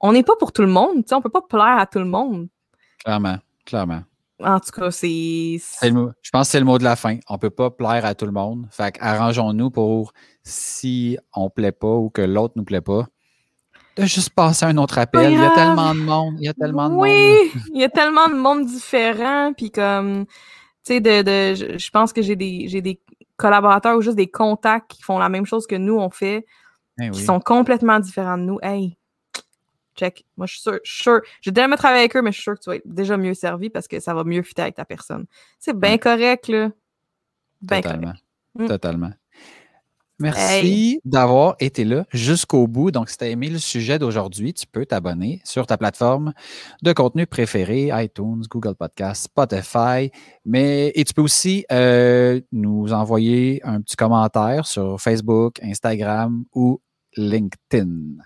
S2: on n'est pas pour tout le monde, tu sais, on peut pas plaire à tout le monde.
S1: Clairement, clairement.
S2: En tout cas, c'est.
S1: Je pense que c'est le mot de la fin. On peut pas plaire à tout le monde. Fait arrangeons-nous pour si on plaît pas ou que l'autre nous plaît pas. De juste passer un autre appel. Il y a tellement de monde. Il y a tellement de
S2: monde.
S1: Oui,
S2: il y a tellement de monde différent. Puis comme, tu sais, de, de, je pense que j'ai des, j'ai des collaborateurs ou juste des contacts qui font la même chose que nous, on fait, eh qui sont complètement différents de nous. Hey, check. Moi, je suis sûr, je j'ai déjà travailler avec eux, mais je suis sûr que tu vas être déjà mieux servi parce que ça va mieux fitter avec ta personne. C'est bien correct, là.
S1: Totalement. Correct. Mm. Totalement. Merci d'avoir été là jusqu'au bout. Donc, si tu as aimé le sujet d'aujourd'hui, tu peux t'abonner sur ta plateforme de contenu préférée, iTunes, Google Podcast, Spotify. Mais, et tu peux aussi euh, nous envoyer un petit commentaire sur Facebook, Instagram ou LinkedIn.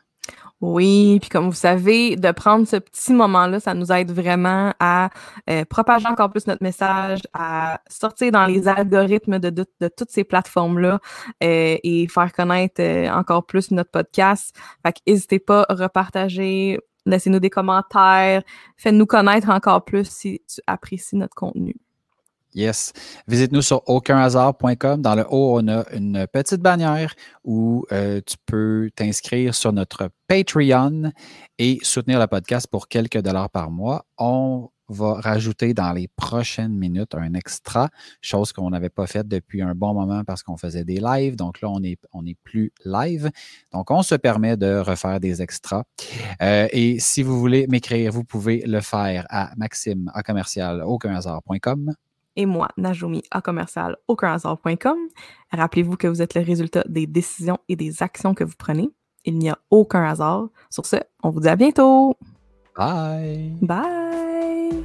S2: Oui, puis comme vous savez, de prendre ce petit moment-là, ça nous aide vraiment à euh, propager encore plus notre message, à sortir dans les algorithmes de, toutes ces plateformes-là euh, et faire connaître euh, encore plus notre podcast. Fait n'hésitez pas à repartager, laissez-nous des commentaires, faites-nous connaître encore plus si tu apprécies notre contenu.
S1: Yes. Visite-nous sur aucunhasard.com. Dans le haut, on a une petite bannière où euh, tu peux t'inscrire sur notre Patreon et soutenir le podcast pour quelques dollars par mois. On va rajouter dans les prochaines minutes un extra, chose qu'on n'avait pas faite depuis un bon moment parce qu'on faisait des lives. Donc là, on n'est on est plus live. Donc, on se permet de refaire des extras. Euh, et si vous voulez m'écrire, vous pouvez le faire à maxime à commercial
S2: et moi, Najumi, à commercial Rappelez-vous que vous êtes le résultat des décisions et des actions que vous prenez. Il n'y a aucun hasard. Sur ce, on vous dit à bientôt.
S1: Bye.
S2: Bye.